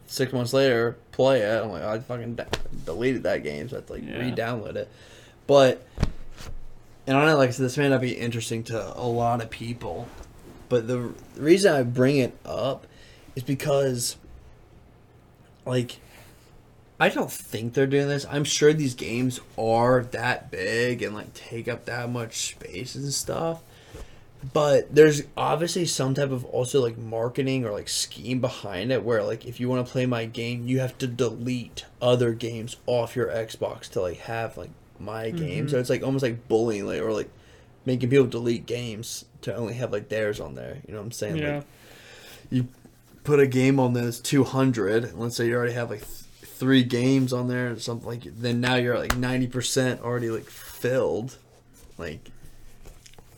six months later play it, I'm like, "Oh, I fucking da- deleted that game, so I have to like Yeah. re-download it. But and I don't know, like I said, this may not be interesting to a lot of people, but the reason I bring it up is because like I don't think they're doing this. I'm sure these games are that big and like take up that much space and stuff. But there's obviously some type of also like marketing or like scheme behind it where like if you want to play my game, you have to delete other games off your Xbox to like have like my game. So mm-hmm. it's like almost like bullying like or like making people delete games to only have like theirs on there. You know what I'm saying? Yeah. Like you put a game on that's 200 let's say you already have like th- three games on there or something like then now you're like 90% already like filled like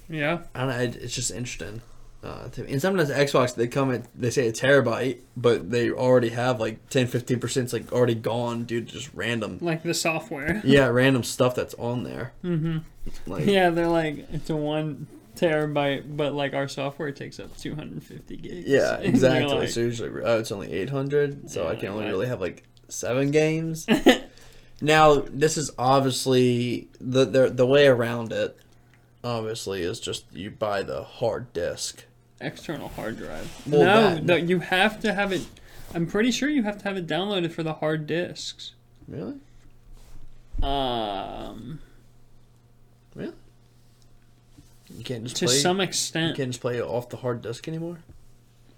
Yeah. i don't know it's just interesting uh, and sometimes xbox they come at they say a terabyte but they already have like 10 15% it's like already gone due to just random Like the software. yeah random stuff that's on there mm-hmm. like Yeah, they're like it's a one terabyte, but like our software takes up 250 gigs. Yeah, exactly. like, so usually, oh, it's only eight hundred, so I can only right. really have like seven games. now, this is obviously the the the way around it. Obviously, is just you buy the hard disk. External hard drive. Well, no, that- no, you have to have it. I'm pretty sure you have to have it downloaded for the hard disks. Really? Um, Really? You can't just to play. some extent. you can't just play it off the hard disk anymore.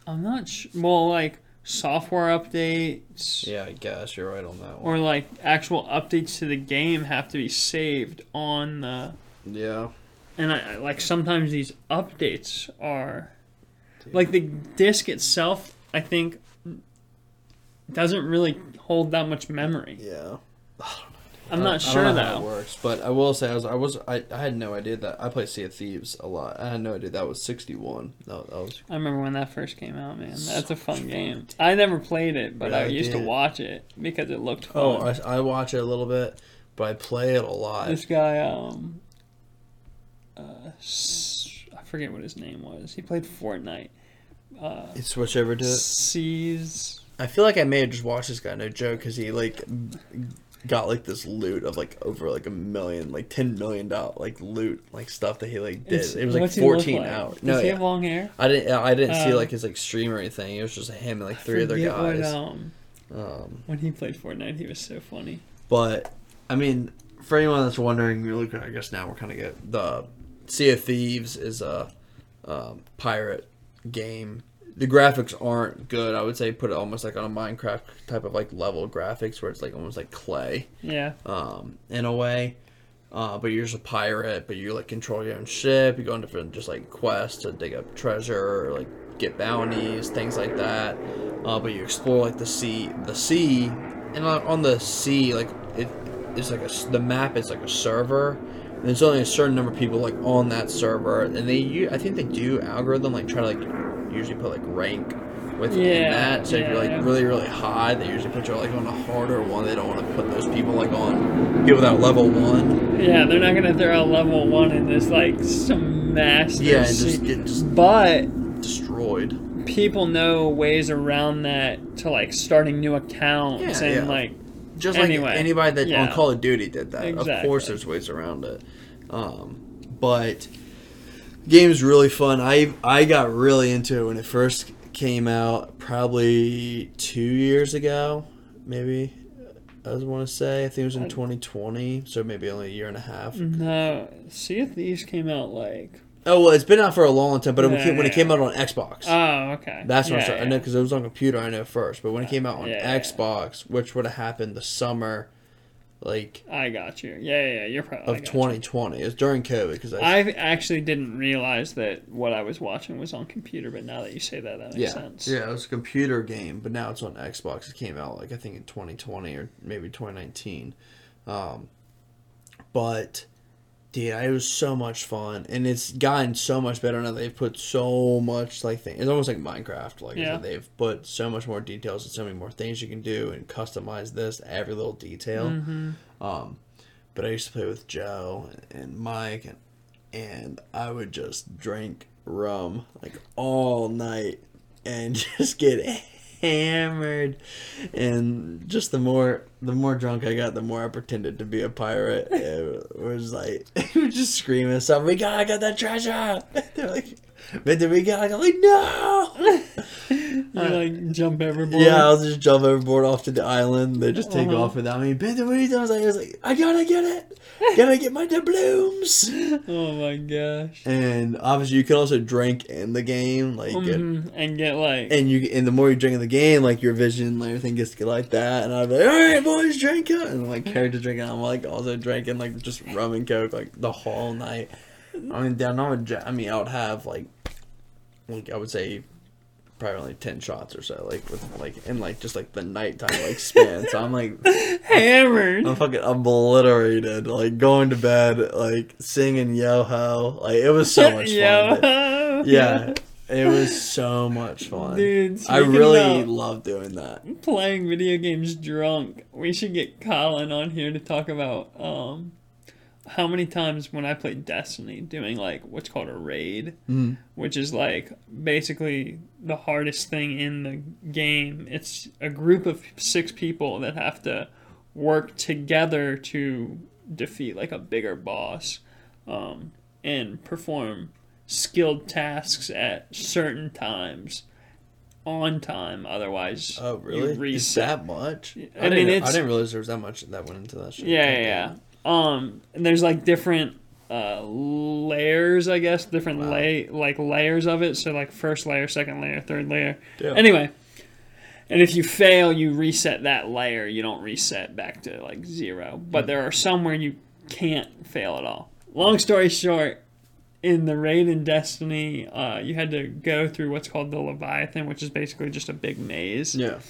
I'm not sure. Well, like software updates. Yeah, I guess you're right on that one. Or like actual updates to the game have to be saved on the Yeah. and I I- like sometimes these updates are like the disc itself i think doesn't really hold that much memory Yeah. i'm not sure I don't know how it though works, but I will say I was I was I, I had no idea that I played Sea of Thieves a lot. I had no idea that was sixty one. That, that was i remember when that first came out man that's a fun game i never played it but Yeah, i I used to did. watch it because it looked fun Oh, I, I watch it a little bit, but I play it a lot. this guy um uh S- forget what his name was he played fortnite uh You switch over to it. seas I feel like I may have just watched this guy, no joke, because he like got like this loot of like over like a million, like ten million dollar like loot, like stuff that he like did. It's- it was like what's he look fourteen like? hours. Does No, he yeah. have long hair I didn't. I didn't see Oh. like his like stream or anything. It was just him and like three other Forget what, guys. um, Um, when he played Fortnite, he was so funny. But I mean, for anyone that's wondering, you look. I guess now we're kind of get the Sea of Thieves is a um, pirate game. The graphics aren't good. I would say put it almost like on a Minecraft type of like level graphics where it's like almost like clay Yeah, um, in a way. Uh, but you're just a pirate, but you like control your own ship. You go on different just like quests to dig up treasure or like get bounties, things like that. Uh, but you explore like the sea, the sea, and on, on the sea, like it, it's like a the map is like a server. And there's only a certain number of people like on that server, and they I think they do algorithm like try to like usually put like rank within Yeah, that. So if you're like yeah. really really high, they usually put you like on a harder one. They don't want to put those people like on people that level one. yeah, they're not gonna throw out level one in this like some master. Yeah, and just get just but destroyed. people know ways around that to like starting new accounts Yeah, and yeah. like Just Anyway, like anybody that on yeah. Call of Duty did that. Of course, there's ways around it. Um, but game's really fun. I I got really into it when it first came out, probably two years ago, maybe. I was want to say I think it was in 2020, so maybe only a year and a half. no. Sea of Thieves came out like Oh well, it's been out for a long time, but it Yeah, came, when it came out on Xbox, oh okay. that's when I yeah, started. I know because it was on computer. I know first, but when it came out on Yeah, yeah. Xbox, which would have happened the summer, like I got you. Yeah, yeah, yeah, you're probably of 2020, it was during COVID because I actually didn't realize that what I was watching was on computer, but now that you say that, that makes yeah sense. yeah it was a computer game, but now it's on Xbox. It came out like I think in 2020 or maybe 2019, um, but. Dude, it was so much fun, and it's gotten so much better now. They've put so much like thing. It's almost like Minecraft. Like Yeah. they've put so much more details and so many more things you can do and customize this every little detail. Mm-hmm. Um, but I used to play with Joe and Mike, and, and I would just drink rum like all night and just get hammered. And just the more the more drunk I got, the more I pretended to be a pirate. It was like we were just screaming something. We got, I got that treasure. They're like, but then we got. I'm like, no. You like jump overboard. Yeah, I'll just jump overboard off to the island. They just take Uh-huh. off without me. Ben, what are you doing? I was like, I was like, I gotta get it. Gotta get my doubloons. Oh my gosh. And obviously, you can also drink in the game, like, get- Mhm, And get like and you and the more you drink in the game, like your vision and everything gets to get like that. And I'm like, all right, boys, drink it. And like character drinking, I'm like also drinking like just rum and coke like the whole night. I mean, down I would, ja- I mean, I would have like, like I would say, probably like ten shots or so, like with like in like just like the nighttime like span. so I'm like, hammered. I'm fucking obliterated, like going to bed, like singing yo ho, like it was so much fun. Yeah, it was so much fun. Dude, I really love doing that. playing video games drunk. We should get Colin on here to talk about um how many times when I played Destiny doing like what's called a raid, Mm. which is like basically the hardest thing in the game. It's a group of six people that have to work together to defeat like a bigger boss um, and perform skilled tasks at certain times on time otherwise Oh, really? Is that much? I didn't- mean, it's- I didn't realize there was that much that went into that shit. yeah, yeah, yeah. Um, and there's like different uh layers, I guess, different Wow. lay like layers of it. So like first layer, second layer, third layer. Yeah. Anyway, and if you fail, you reset that layer. You don't reset back to like zero. But there are some where you can't fail at all. Long story short, in the raid in Destiny, uh, you had to go through what's called the Leviathan, which is basically just a big maze. Yeah.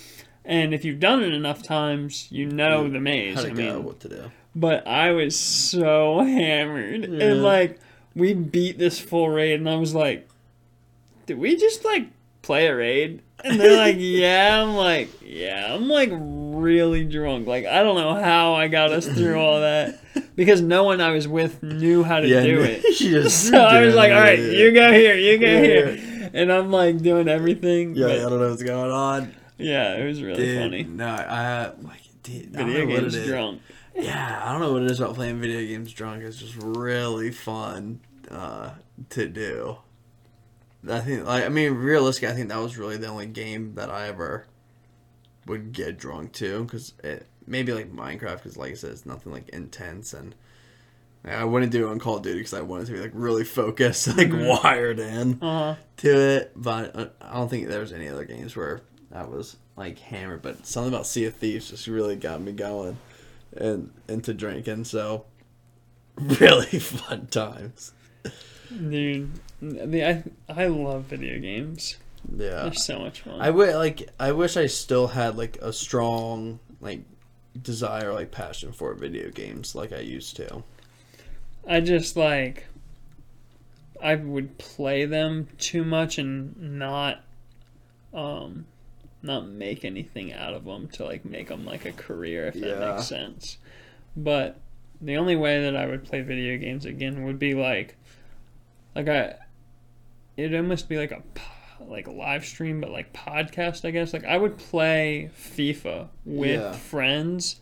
And if you've done it enough times, you know the maze. How to I go, mean, what to do. But I was so hammered. Yeah. And like we beat this full raid and I was like, Did we just like play a raid? And they're like, Yeah, I'm like, Yeah, I'm like really drunk. Like I don't know how I got us through all that. Because no one I was with knew how to Yeah, do it. just So I was like, it, all right, yeah. you go here, you go here. And I'm like doing everything. Yeah, but I don't know what's going on. yeah, it was really Dude, funny. No, I like, dude, I Video what games drunk. Yeah, I don't know what it is about playing video games drunk. It's just really fun uh, to do. I think, like, I mean, realistically, I think that was really the only game that I ever would get drunk to, because it maybe like Minecraft, because like I said, it's nothing like intense, and I wouldn't do it on Call of Duty because I wanted to be like really focused, like Mhm. wired in Uh-huh. to it. But uh, I don't think there was any other games where I was like hammered. But something about Sea of Thieves just really got me going and into drinking. So really fun times. Dude, the I I love video games. Yeah, They're so much fun. I would like. I wish I still had like a strong like desire, like passion for video games, like I used to. I just like I would play them too much and not um not make anything out of them to like make them like a career if that Yeah. makes sense. But the only way that I would play video games again would be like like I it'd almost be like a like a live stream but like podcast I guess like I would play FIFA with Yeah. friends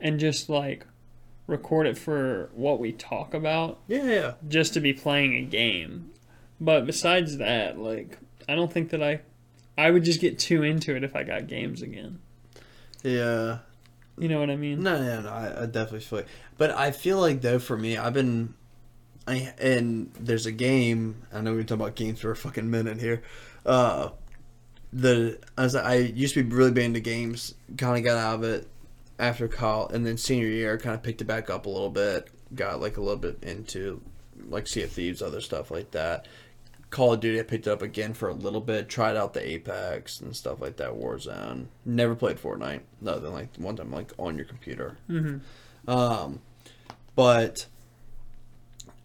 and just like record it for what we talk about Yeah, yeah. just to be playing a game. But besides that, like I don't think that I I would just get too into it if I got games again. Yeah. You know what I mean? No, no, no. I, I definitely feel it. But I feel like though for me, I've been, I and there's a game. I know we've talking about games for a fucking minute here. Uh, the as I used to be really big into games, kind of got out of it after college, and then senior year, kind of picked it back up a little bit. Got like a little bit into like Sea of Thieves, other stuff like that. Call of Duty, I picked it up again for a little bit. Tried out the Apex and stuff like that, Warzone. Never played Fortnite, other than like one time like on your computer. Mm-hmm. Um, but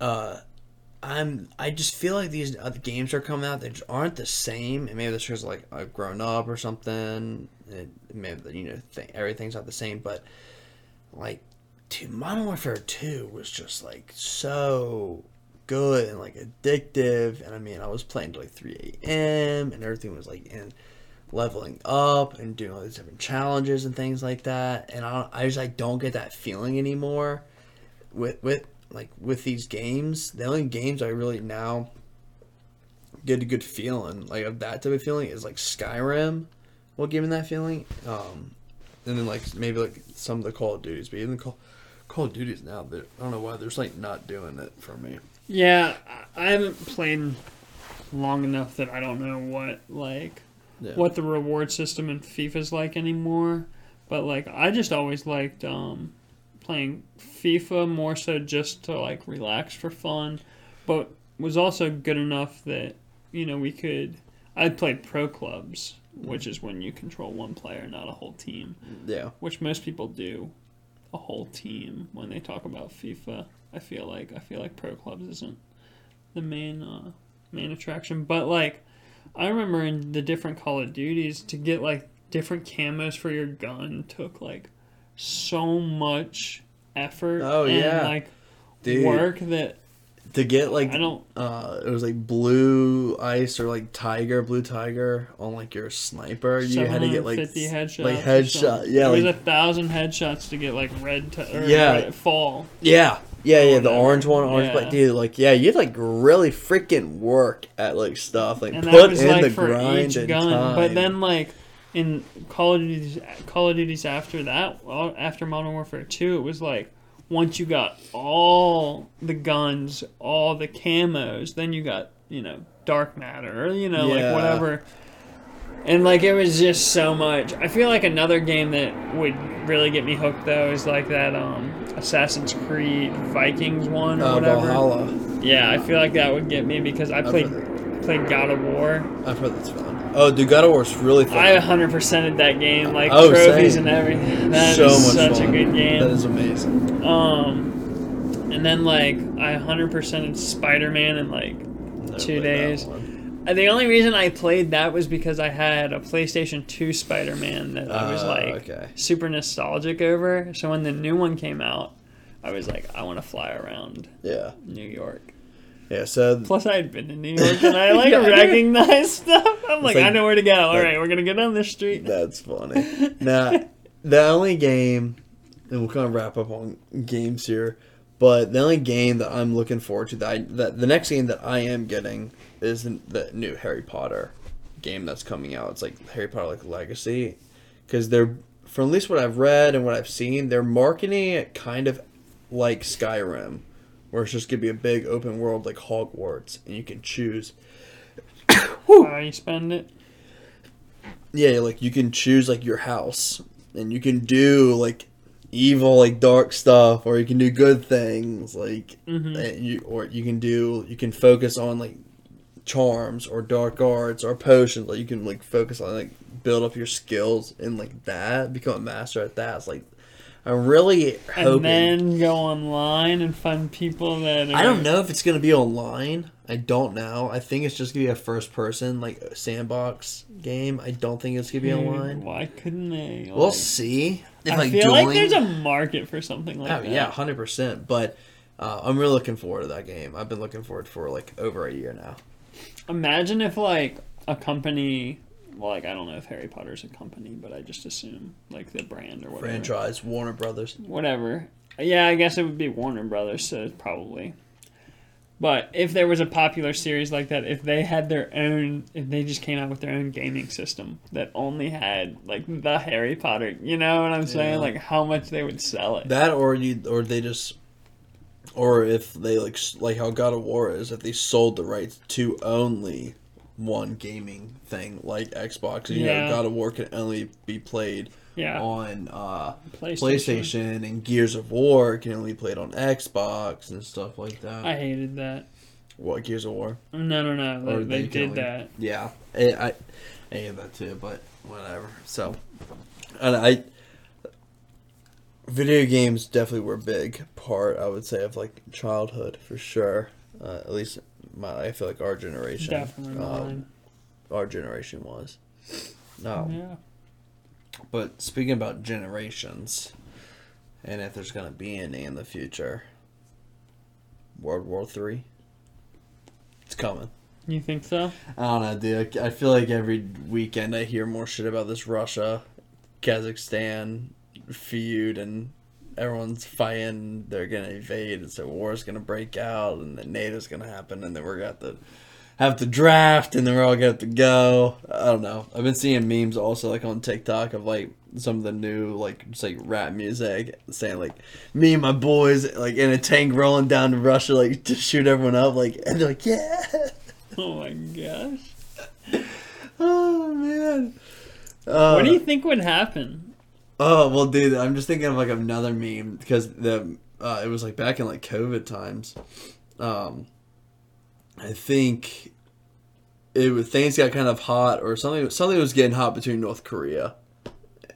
uh, I'm I just feel like these other games are coming out that just aren't the same, and maybe that's because like I've grown up or something. And maybe you know th- everything's not the same, but like, dude, Modern Warfare Two was just like so good and like addictive, and I mean I was playing till like three a.m. and everything was like in leveling up and doing all these different challenges and things like that. And I, I just like don't get that feeling anymore with with like with these games. The only games I really now get a good feeling like of that type of feeling is like Skyrim. Will give me that feeling. Um, and then like maybe like some of the Call of Duties, but even the Call Call of Duties now, I don't know why they're like not doing it for me. Yeah, I- haven't played long enough that I don't know what like Yeah. what the reward system in FIFA is like anymore. But like I just always liked um, playing FIFA more so just to like relax for fun, but was also good enough that you know we could. I played pro clubs, which is when you control one player, not a whole team, Yeah. which most people do, a whole team when they talk about FIFA. I feel like I feel like pro clubs isn't the main uh, main attraction, but like I remember in the different Call of Duties to get like different camos for your gun took like so much effort. Oh, and, yeah. like Dude. work that To get like I don't. uh it was like blue ice or like tiger, blue tiger on like your sniper. You had to get like 750 headshots. like headshot. Yeah, it was like a thousand headshots to get like red. T- or Yeah. red fall. Yeah, yeah, yeah. The orange one, orange, Yeah. but dude, like, yeah, you like really freaking work at like stuff, like and put was in like the grind and gun. time. But then like in Call of Duty, Call of Duties after that, after Modern Warfare Two, it was like once you got all the guns, all the camos, then you got you know dark matter, or you know Yeah. like whatever. And like it was just so much. I feel like another game that would really get me hooked though is like that um Assassin's Creed Vikings one or uh, whatever. Valhalla, Yeah, I feel like that would get me because I played played God of War. I've heard that's fun. Oh, dude, God of War's really fun. I 100%ed that game, like Oh, trophies same. and everything. That is so much such fun. a good game. That is amazing. um, and then like I 100%ed Spider Man in like Never Two days. The only reason I played that was because I had a PlayStation 2 Spider Man that I was Ah, like okay. super nostalgic over. So when the new one came out, I was like, I want to fly around Yeah, New York. yeah. So Plus, I had been to New York and I like Yeah, I know. recognize stuff. I'm like, like- I know where to go. All right, we're gonna go down this street. That's funny. now, the only game, and we'll kind of wrap up on games here, but the only game that I'm looking forward to, that, I, that the next game that I am getting is the, new Harry Potter game that's coming out. It's like Harry Potter like Legacy, because they're from at least what I've read and what I've seen, they're marketing it kind of like Skyrim, where it's just gonna be a big open world like Hogwarts, and you can choose How you spend it? Yeah, like you can choose like your house, and you can do like evil, like dark stuff, or you can do good things, like Mhm. and you or you can do you can focus on like charms or dark arts or potions. Like you can like focus on like build up your skills and like that, become a master at that. It's like I'm really hoping. And then go online and find people that. Are, I don't know if it's gonna be online. I don't know. I think it's just gonna be a first person like sandbox game. I don't think it's gonna be Dude, online. Why couldn't they? We'll see. If, I like, feel like there's a market for something like Oh that. yeah, hundred percent. But uh, I'm really looking forward to that game. I've been looking forward for like over a year now. Imagine if like a company, well, like I don't know if Harry Potter's a company, but I just assume like the brand or whatever. Franchise Warner Brothers. Whatever. Yeah, I guess it would be Warner Brothers, so probably. But if there was a popular series like that, if they had their own, if they just came out with their own gaming system that only had like the Harry Potter, you know what I'm saying? Yeah. Like how much they would sell it. That or you or they just or if they like like how God of War is if they sold the rights to only one gaming thing like Xbox. You Yeah. know, God of War can only be played yeah, on uh, PlayStation. PlayStation and Gears of War can only be played on Xbox and stuff like that. I hated that. what Gears of War? No, no, no. They, they they did only- that. Yeah, I, I, I hate that too, but whatever. So, and I, video games definitely were a big part. I would say of like childhood for sure. Uh, at least my, I feel like our generation, Definitely um, our generation was. No, yeah. but speaking about generations, and if there's gonna be any in the future, World War Three. It's coming. You think so? I don't know, dude. I feel like every weekend I hear more shit about this Russia, Kazakhstan feud, and everyone's fighting. They're gonna invade, and so war's gonna break out, and then NATO's gonna happen, and then we're got the have the draft and then we're all gonna have to go. I don't know. I've been seeing memes also like on TikTok of like some of the new like just like rap music saying like me and my boys like in a tank rolling down to Russia like to shoot everyone up like and they're like yeah. Oh my gosh. Oh man. Uh, What do you think would happen? Oh well, dude, I'm just thinking of like another meme because the uh, it was like back in like COVID times. Um, I think it was things got kind of hot or something. Something was getting hot between North Korea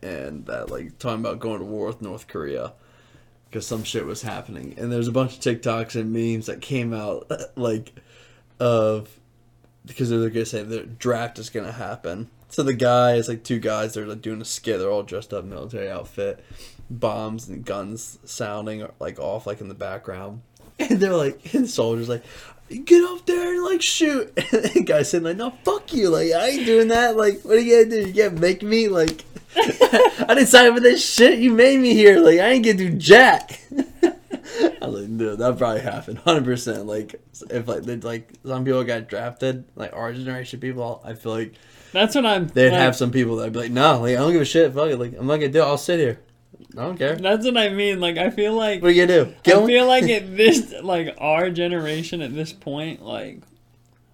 and that like talking about going to war with North Korea because some shit was happening. And there's a bunch of TikToks and memes that came out like of because they're gonna say the draft is gonna happen. So the guys, like two guys, they're like doing a skit. They're all dressed up military outfit, bombs and guns sounding like off like in the background, and they're like, and the soldiers like, get up there and like shoot. And the guy's saying like, no, fuck you, like I ain't doing that. Like, what are you gonna do? You can't make me like. I didn't sign up for this shit. You made me here. Like I ain't gonna do jack. I was like, dude, that probably happened, hundred percent. Like, if like they like some people got drafted, like our generation people, I feel like That's what I'm. they'd like, have some people that'd be like, no, like I don't give a shit. Fuck it, like I'm not gonna do it. I'll sit here. I don't care. That's what I mean. Like I feel like What are you gonna do? Kill I feel like at this, like our generation at this point, like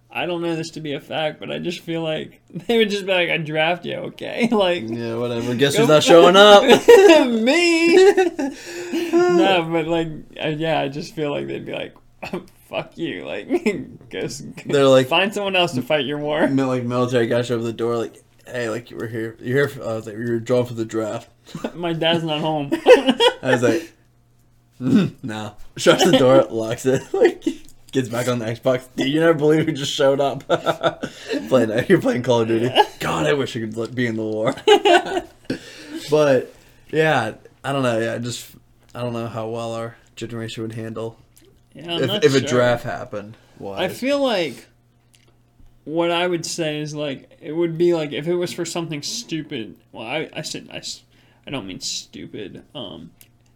I don't know this to be a fact, but I just feel like they would just be like, "I draft you, okay?" Like yeah, whatever. Guess who's not showing up? me. no, but like, yeah, I just feel like they'd be like, "Fuck you!" Like, go, They're like- find someone else to fight your war. Mil- like military guy show up at the door, like, hey, like you were here. You're here. For, I was like, you're drawn for the draft. My dad's not home. I was like, hmm, no. Shuts the door, locks it, like gets back on the Xbox. Dude, you never believe who just showed up. playing, you're playing Call of Duty. God, I wish I could be in the war. but yeah, I don't know. Yeah, I just I don't know how well our generation would handle Yeah, if if a draft happened. Why? I feel like what I would say is like it would be like if it was for something stupid. Well, I I said I, I don't mean stupid. Um,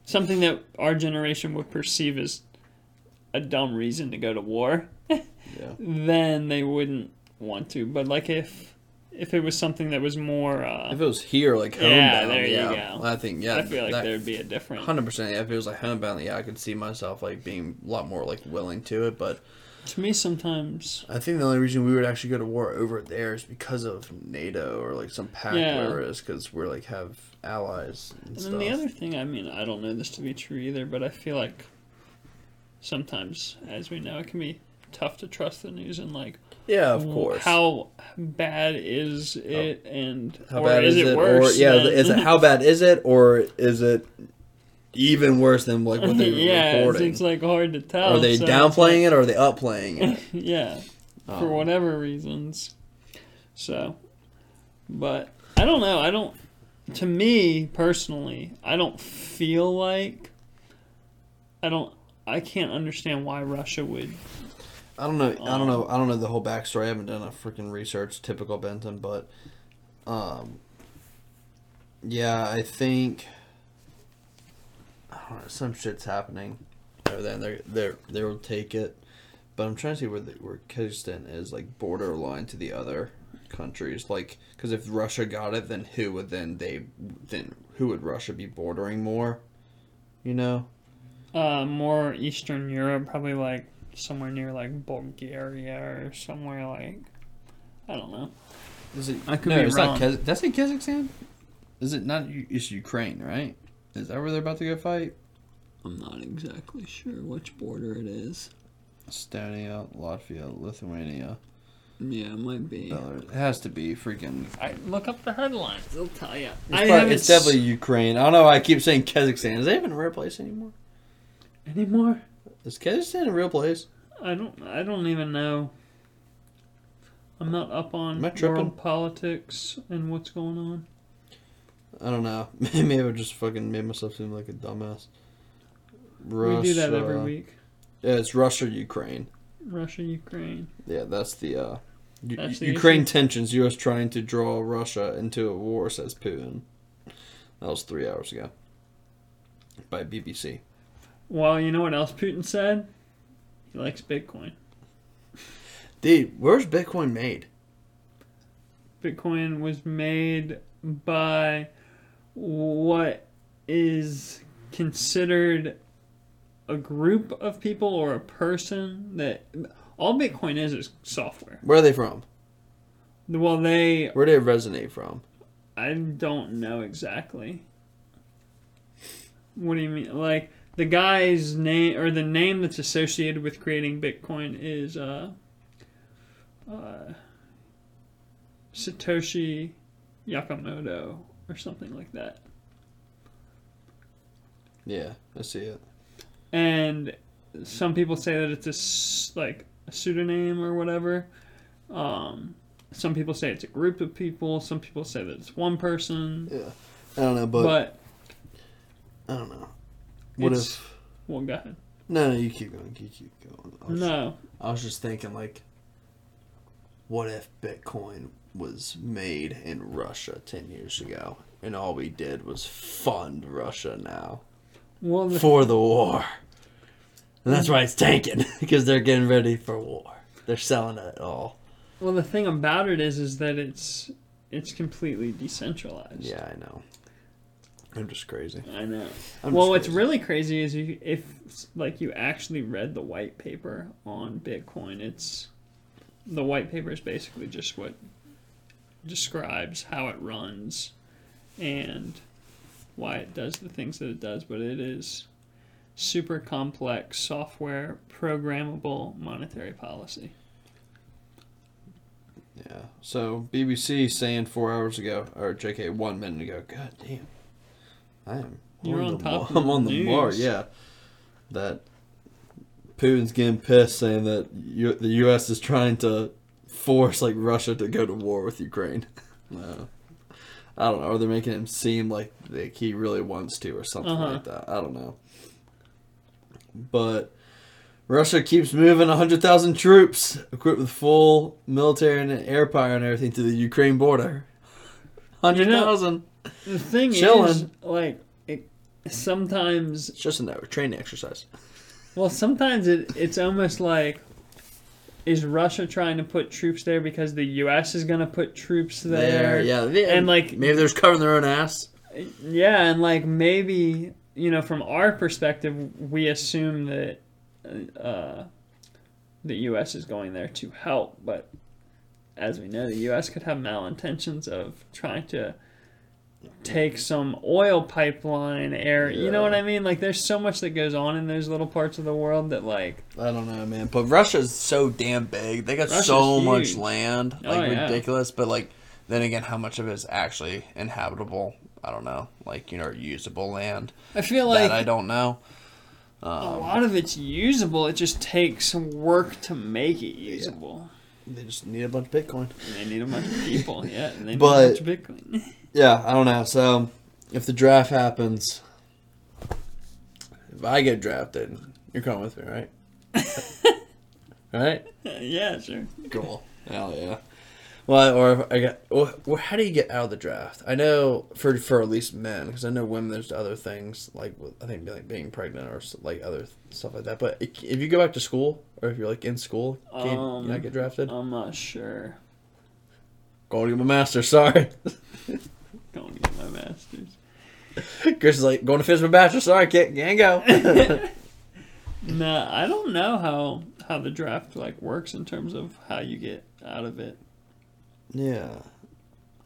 something that our generation would perceive as a dumb reason to go to war. Yeah. Then they wouldn't want to. But like if if it was something that was more, uh, if it was here, like homebound, Yeah, there you yeah, go. I think yeah, I feel like that- there'd be a different. Hundred percent. Yeah, if it was like homebound, yeah, I could see myself like being a lot more like willing to it. But To me, sometimes I think the only reason we would actually go to war over there is because of NATO or like some pact, Yeah. whatever it is, because we're like have allies and, And stuff. then the other thing, I mean, I don't know this to be true either, but I feel like sometimes, as we know, it can be tough to trust the news and like yeah, of course. how bad is it and How or bad is, it, worse? Or yeah, than- is it how bad is it, or is it even worse than like what they're yeah, it's, reporting? it's like hard to tell. are they so downplaying it or are they upplaying it? like- yeah, for Um, whatever reasons. So, but I don't know. I don't. To me personally, I don't feel like. I don't. I can't understand why Russia would I don't know. I don't Um, know. I don't know the whole backstory. I haven't done a freaking research. Typical Benton, but um, yeah, I think I don't know. Some shit's happening over there. They're they're they will take it, but I'm trying to see where the, where Kyrgyzstan is like borderline to the other countries. Like, because if Russia got it, then who would then they then who would Russia be bordering more? You know. Uh, more Eastern Europe, probably like somewhere near like Bulgaria or somewhere like I don't know. Is it? I could no, be it's wrong. not. Kaz- that's in Kazakhstan. Is it not? It's Ukraine, right? Is that where they're about to go fight? I'm not exactly sure which border it is. Estonia, Latvia, Lithuania, Yeah, it might be. Belarus. It has to be freaking. I look up the headlines; they'll tell you. It's, probably- haven't it's definitely Ukraine. I don't know. why I keep saying Kazakhstan. Is that even a real place anymore? s- anymore. Is Kazakhstan a real place? I don't. I don't even know. I'm not up on Am I tripping? world politics and what's going on. I don't know. Maybe I just fucking made myself seem like a dumbass. Russia, We do that every week. Yeah, it's Russia, Ukraine. Russia, Ukraine. Yeah, that's the uh, U- That's the Ukraine issue? tensions. U.S. trying to draw Russia into a war, says Putin. That was three hours ago. By BBC. Well, you know what else Putin said? He likes Bitcoin. Dude, where's Bitcoin made? Bitcoin was made by what is considered a group of people or a person that all Bitcoin is is software. Where are they from? Well, they Where do they resonate from? I don't know exactly. What do you mean? Like the guy's name or the name that's associated with creating Bitcoin is uh, uh, Satoshi Yakamoto or something like that. Yeah, I see it. And some people say that it's a like a pseudonym or whatever. Um, some people say it's a group of people. Some people say that it's one person. Yeah. I don't know, but, But, I don't know. What it's- if? well, go ahead. No, no, you keep going. You keep going. I was, No. I was just thinking, like, what if Bitcoin was made in Russia ten years ago, and all we did was fund Russia now Well, the, for the war, and that's why it's tanking because they're getting ready for war. They're selling it all. well, the thing about it is, is that it's it's completely decentralized. Yeah, I know. I'm just crazy. I know. I'm well, what's crazy. really crazy is you, if like you actually read the white paper on Bitcoin, it's the white paper is basically just what describes how it runs and why it does the things that it does, but it is super complex software programmable monetary policy. Yeah. So BBC saying four hours ago, or JK one minute ago. God damn. I am. You're on the top of I'm on the the mark. Yeah. That Putin's getting pissed, saying that U- the U.S. is trying to force like Russia to go to war with Ukraine. no. I don't know. Or they're making him seem like like he really wants to, or something Uh-huh. like that. I don't know. But Russia keeps moving 100,000 troops equipped with full military and air power and everything to the Ukraine border. 100,000. The thing is, like, it, sometimes It's just a training exercise. Well, sometimes it, it's almost like is Russia trying to put troops there because the U.S. is going to put troops there? yeah, yeah. And, like- maybe they're just covering their own ass. Yeah, and like maybe you know from our perspective, we assume that uh, the U.S. is going there to help, but as we know, the U.S. could have malintentions of trying to take some oil pipeline air. You know what I mean? Like, there's so much that goes on in those little parts of the world that like. I don't know, man. But Russia's so damn big. They got Russia's so much huge. land, Oh, like yeah. ridiculous. But like, then again, how much of it is actually inhabitable? I don't know. Like you know, usable land. I feel like that I don't know. a um, lot of it's usable. It just takes work to make it usable. They just need a bunch of Bitcoin. And they need a bunch of people, yeah, and they need But- a bunch of Bitcoin. Yeah, I don't know. So, if the draft happens, if I get drafted, you're coming with me, right? right? yeah, sure. Cool. Hell yeah. Well, or if I well, how do you get out of the draft? I know for for at least men, because I know women. There's other things like I think like being pregnant or like other stuff like that. But if you go back to school or if you're like in school, can you Um, not get drafted? I'm not sure. Going to get my master. Sorry, Going to get my master's. Chris is like going to finish my bachelor. Sorry, can't can't go. Nah, I don't know how how the draft like works in terms of how you get out of it. yeah.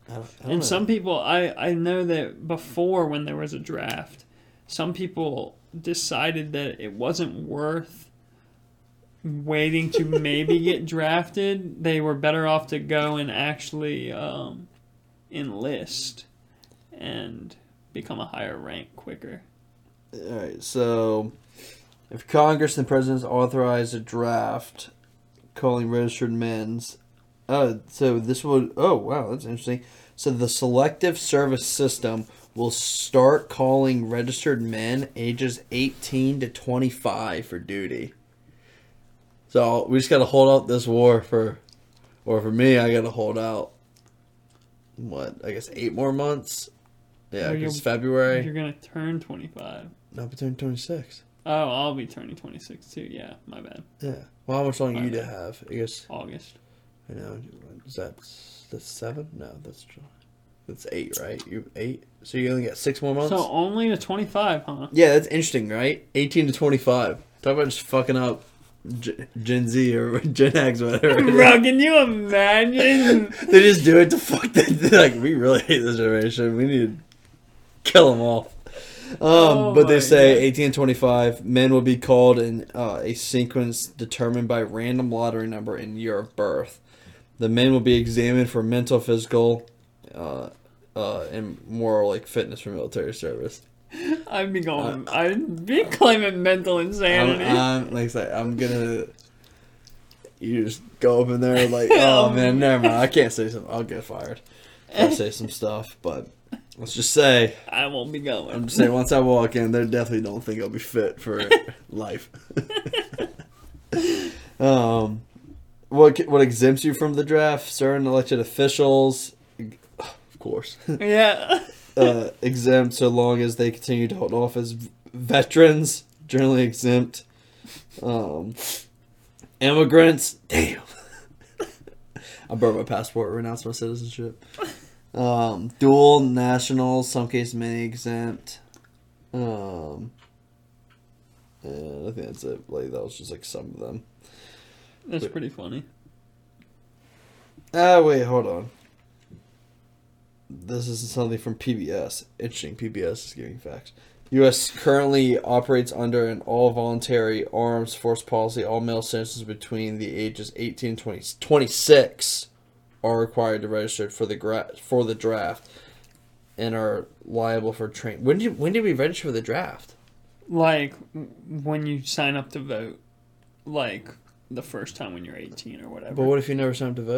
I I And know. some people, I I know that before when there was a draft, some people decided that it wasn't worth waiting to maybe get drafted. They were better off to go and actually um, enlist and become a higher rank quicker. All right, so if Congress and presidents authorize a draft calling registered men's, oh, so this would, oh, wow, that's interesting. So the selective service system will start calling registered men ages 18 to 25 for duty. So we just got to hold out this war for, or for me, I got to hold out, what, I guess eight more months? Yeah, because February. You're gonna turn twenty five. No, be turning 26. Oh, I'll be turning twenty six too. Yeah, my bad. Yeah. Well, how much longer you to have? I guess. August. I know. Is that the seven? No, that's July. That's eight, right? You eight. So you only got six more months. So only to 25, huh? yeah, that's interesting, right? Eighteen to twenty-five. Talk about just fucking up G- Gen Z or Gen X, whatever. Bro, can you imagine? they just do it to fuck. They're like, we really hate this generation. We need kill them all. Um, Oh but they say God. 18 and 25 men will be called in uh, a sequence determined by random lottery number and year of birth. The men will be examined for mental, physical, uh, uh, and moral like fitness for military service. I'd be going. I'd be claiming mental I'm, insanity. I'm like I said, I'm gonna. You just go up in there like, oh man, never mind. I can't say something. I'll get fired. I'll say some stuff, but let's just say, I won't be going. I'm just saying, once I walk in, they definitely don't think I'll be fit for life. um, what what exempts you from the draft? Certain elected officials, of course, yeah. uh, exempt so long as they continue to hold office. Veterans generally exempt. Um, immigrants, damn. I burned my passport, renounced my citizenship. Um, dual nationals, some cases many exempt. Um, and I think that's it. Like that was just like some of them. That's pretty funny. Ah, wait, hold on. This is something from PBS. Interesting. PBS is giving facts. U.S. currently operates under an all voluntary arms force policy. All male citizens between the ages 18 and 20, 26 are required to register for the gra- for the draft and are liable for train. When did when did we register for the draft? Like when you sign up to vote, like the first time when you're 18 or whatever. But what if you never signed up to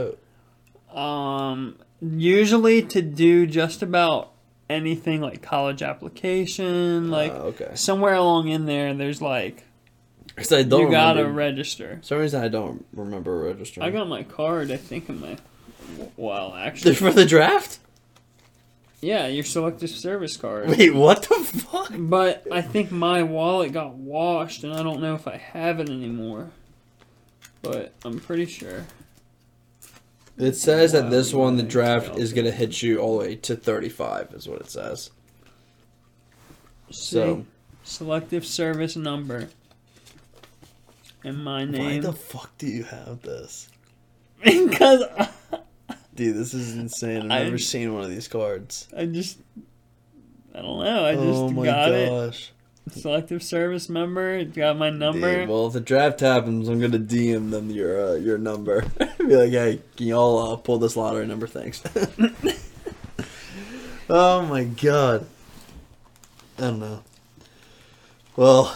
vote? Um, usually to do just about anything like college application, like Ah, okay. somewhere along in there, there's like 'Cause I don't you gotta register. For some reason I don't remember registering. I got my card, I think, in my well, actually, for the draft. yeah, your selective service card. Wait, what the fuck? But I think my wallet got washed, and I don't know if I have it anymore. But I'm pretty sure. It says that this one, the draft is gonna hit you all the way to thirty-five, is what it says. See, So selective service number. And my name. why the fuck do you have this, because dude? This is insane. I've I- never seen one of these cards. I just. I don't know. I just oh my got it. Selective service member. It got my number. Dude, well, if the draft happens, I'm gonna DM them your uh, your number. Be like, hey, can y'all uh, pull this lottery number? Thanks. oh my god. I don't know. Well,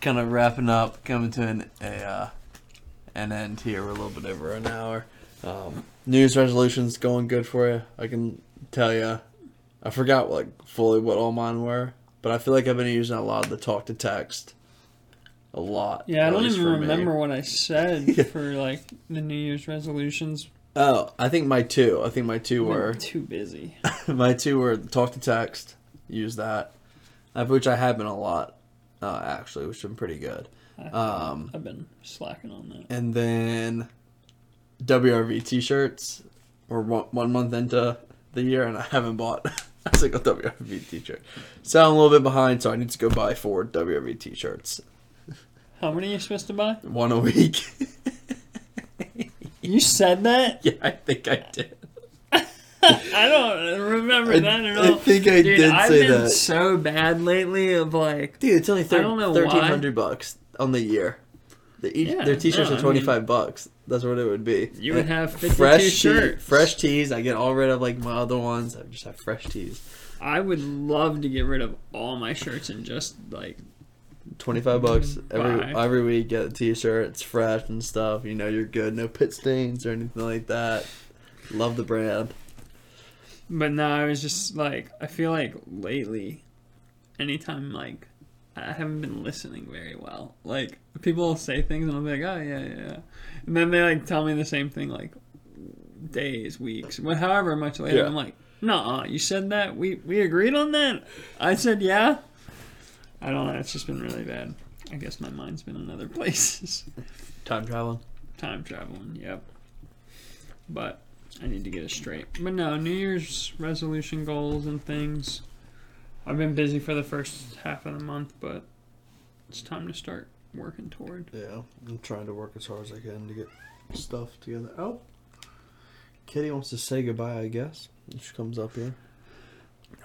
kind of wrapping up, coming to an a uh, an end here. We're a little bit over an hour. Um, Year's resolutions going good for you. I can tell you. I forgot like fully what all mine were, but I feel like I've been using a lot of the talk to text. A lot. yeah, I don't even for me. remember what I said for like the New Year's resolutions. Oh, I think my two. I think my two I've been were too busy. my two were talk to text. Use that, of which I have been a lot, uh, actually, which has been pretty good. I- Um, I've been slacking on that. and then WRV T-shirts. We're one, one month into the year, and I haven't bought a single WRV T-shirt. So I'm a little bit behind, so I need to go buy four WRV T-shirts, How many are you supposed to buy? one a week. You said that? yeah, I think I did. I don't remember I- that at all. I think I Dude, did I've say been that. so bad lately of like Dude, it's only I thirteen hundred bucks on the year. Each, Yeah, their t-shirts no, are I twenty five bucks. That's what it would be. You would have 52 fresh tee- shirts. fresh tees. I get all rid of like my other ones. I just have fresh tees. I would love to get rid of all my shirts and just like Twenty five bucks every Bye. every week. Get a t-shirt. It's fresh and stuff. You know you're good. No pit stains or anything like that. Love the brand. but no, I was just like I feel like lately anytime like I haven't been listening very well. Like people will say things and I'll be like, Oh yeah, yeah, yeah. And then they like tell me the same thing like days, weeks, wh- however much later. Yeah. I'm like, Nah, you said that? We we agreed on that? I said yeah. I don't know, it's just been really bad. I guess my mind's been in other places. Time traveling. Time traveling, yep. But I need to get it straight. But no, New Year's resolution goals and things. I've been busy for the first half of the month, but it's time to start working toward. Yeah, I'm trying to work as hard as I can to get stuff together. Oh, Kitty wants to say goodbye. I guess she comes up here.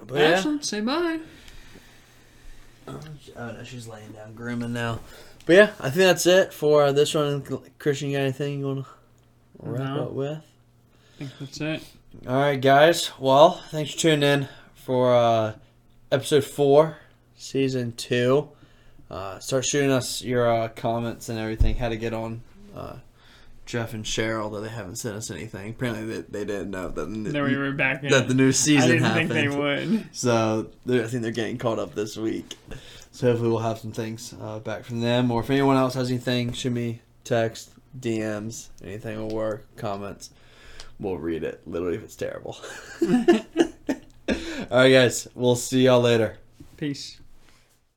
But yeah, Ashlyn, say bye. oh no, she's laying down grooming now. But yeah, I think that's it for uh, this one. Christian, you got anything you want to wrap No. up with? I think that's it. All right, guys. Well, thanks for tuning in for uh, episode four, season two. Uh, start shooting us your uh, comments and everything. How to get on uh, Jeff and Cheryl, though they haven't sent us anything. Apparently, they, they didn't know that the, we were back in. that the new season. I didn't happened. think they would. So I think they're getting caught up this week. So hopefully we'll have some things uh, back from them. Or if anyone else has anything, shoot me text, DMs, anything will work. Comments, we'll read it. Literally, if it's terrible. All right, guys. We'll see y'all later. Peace.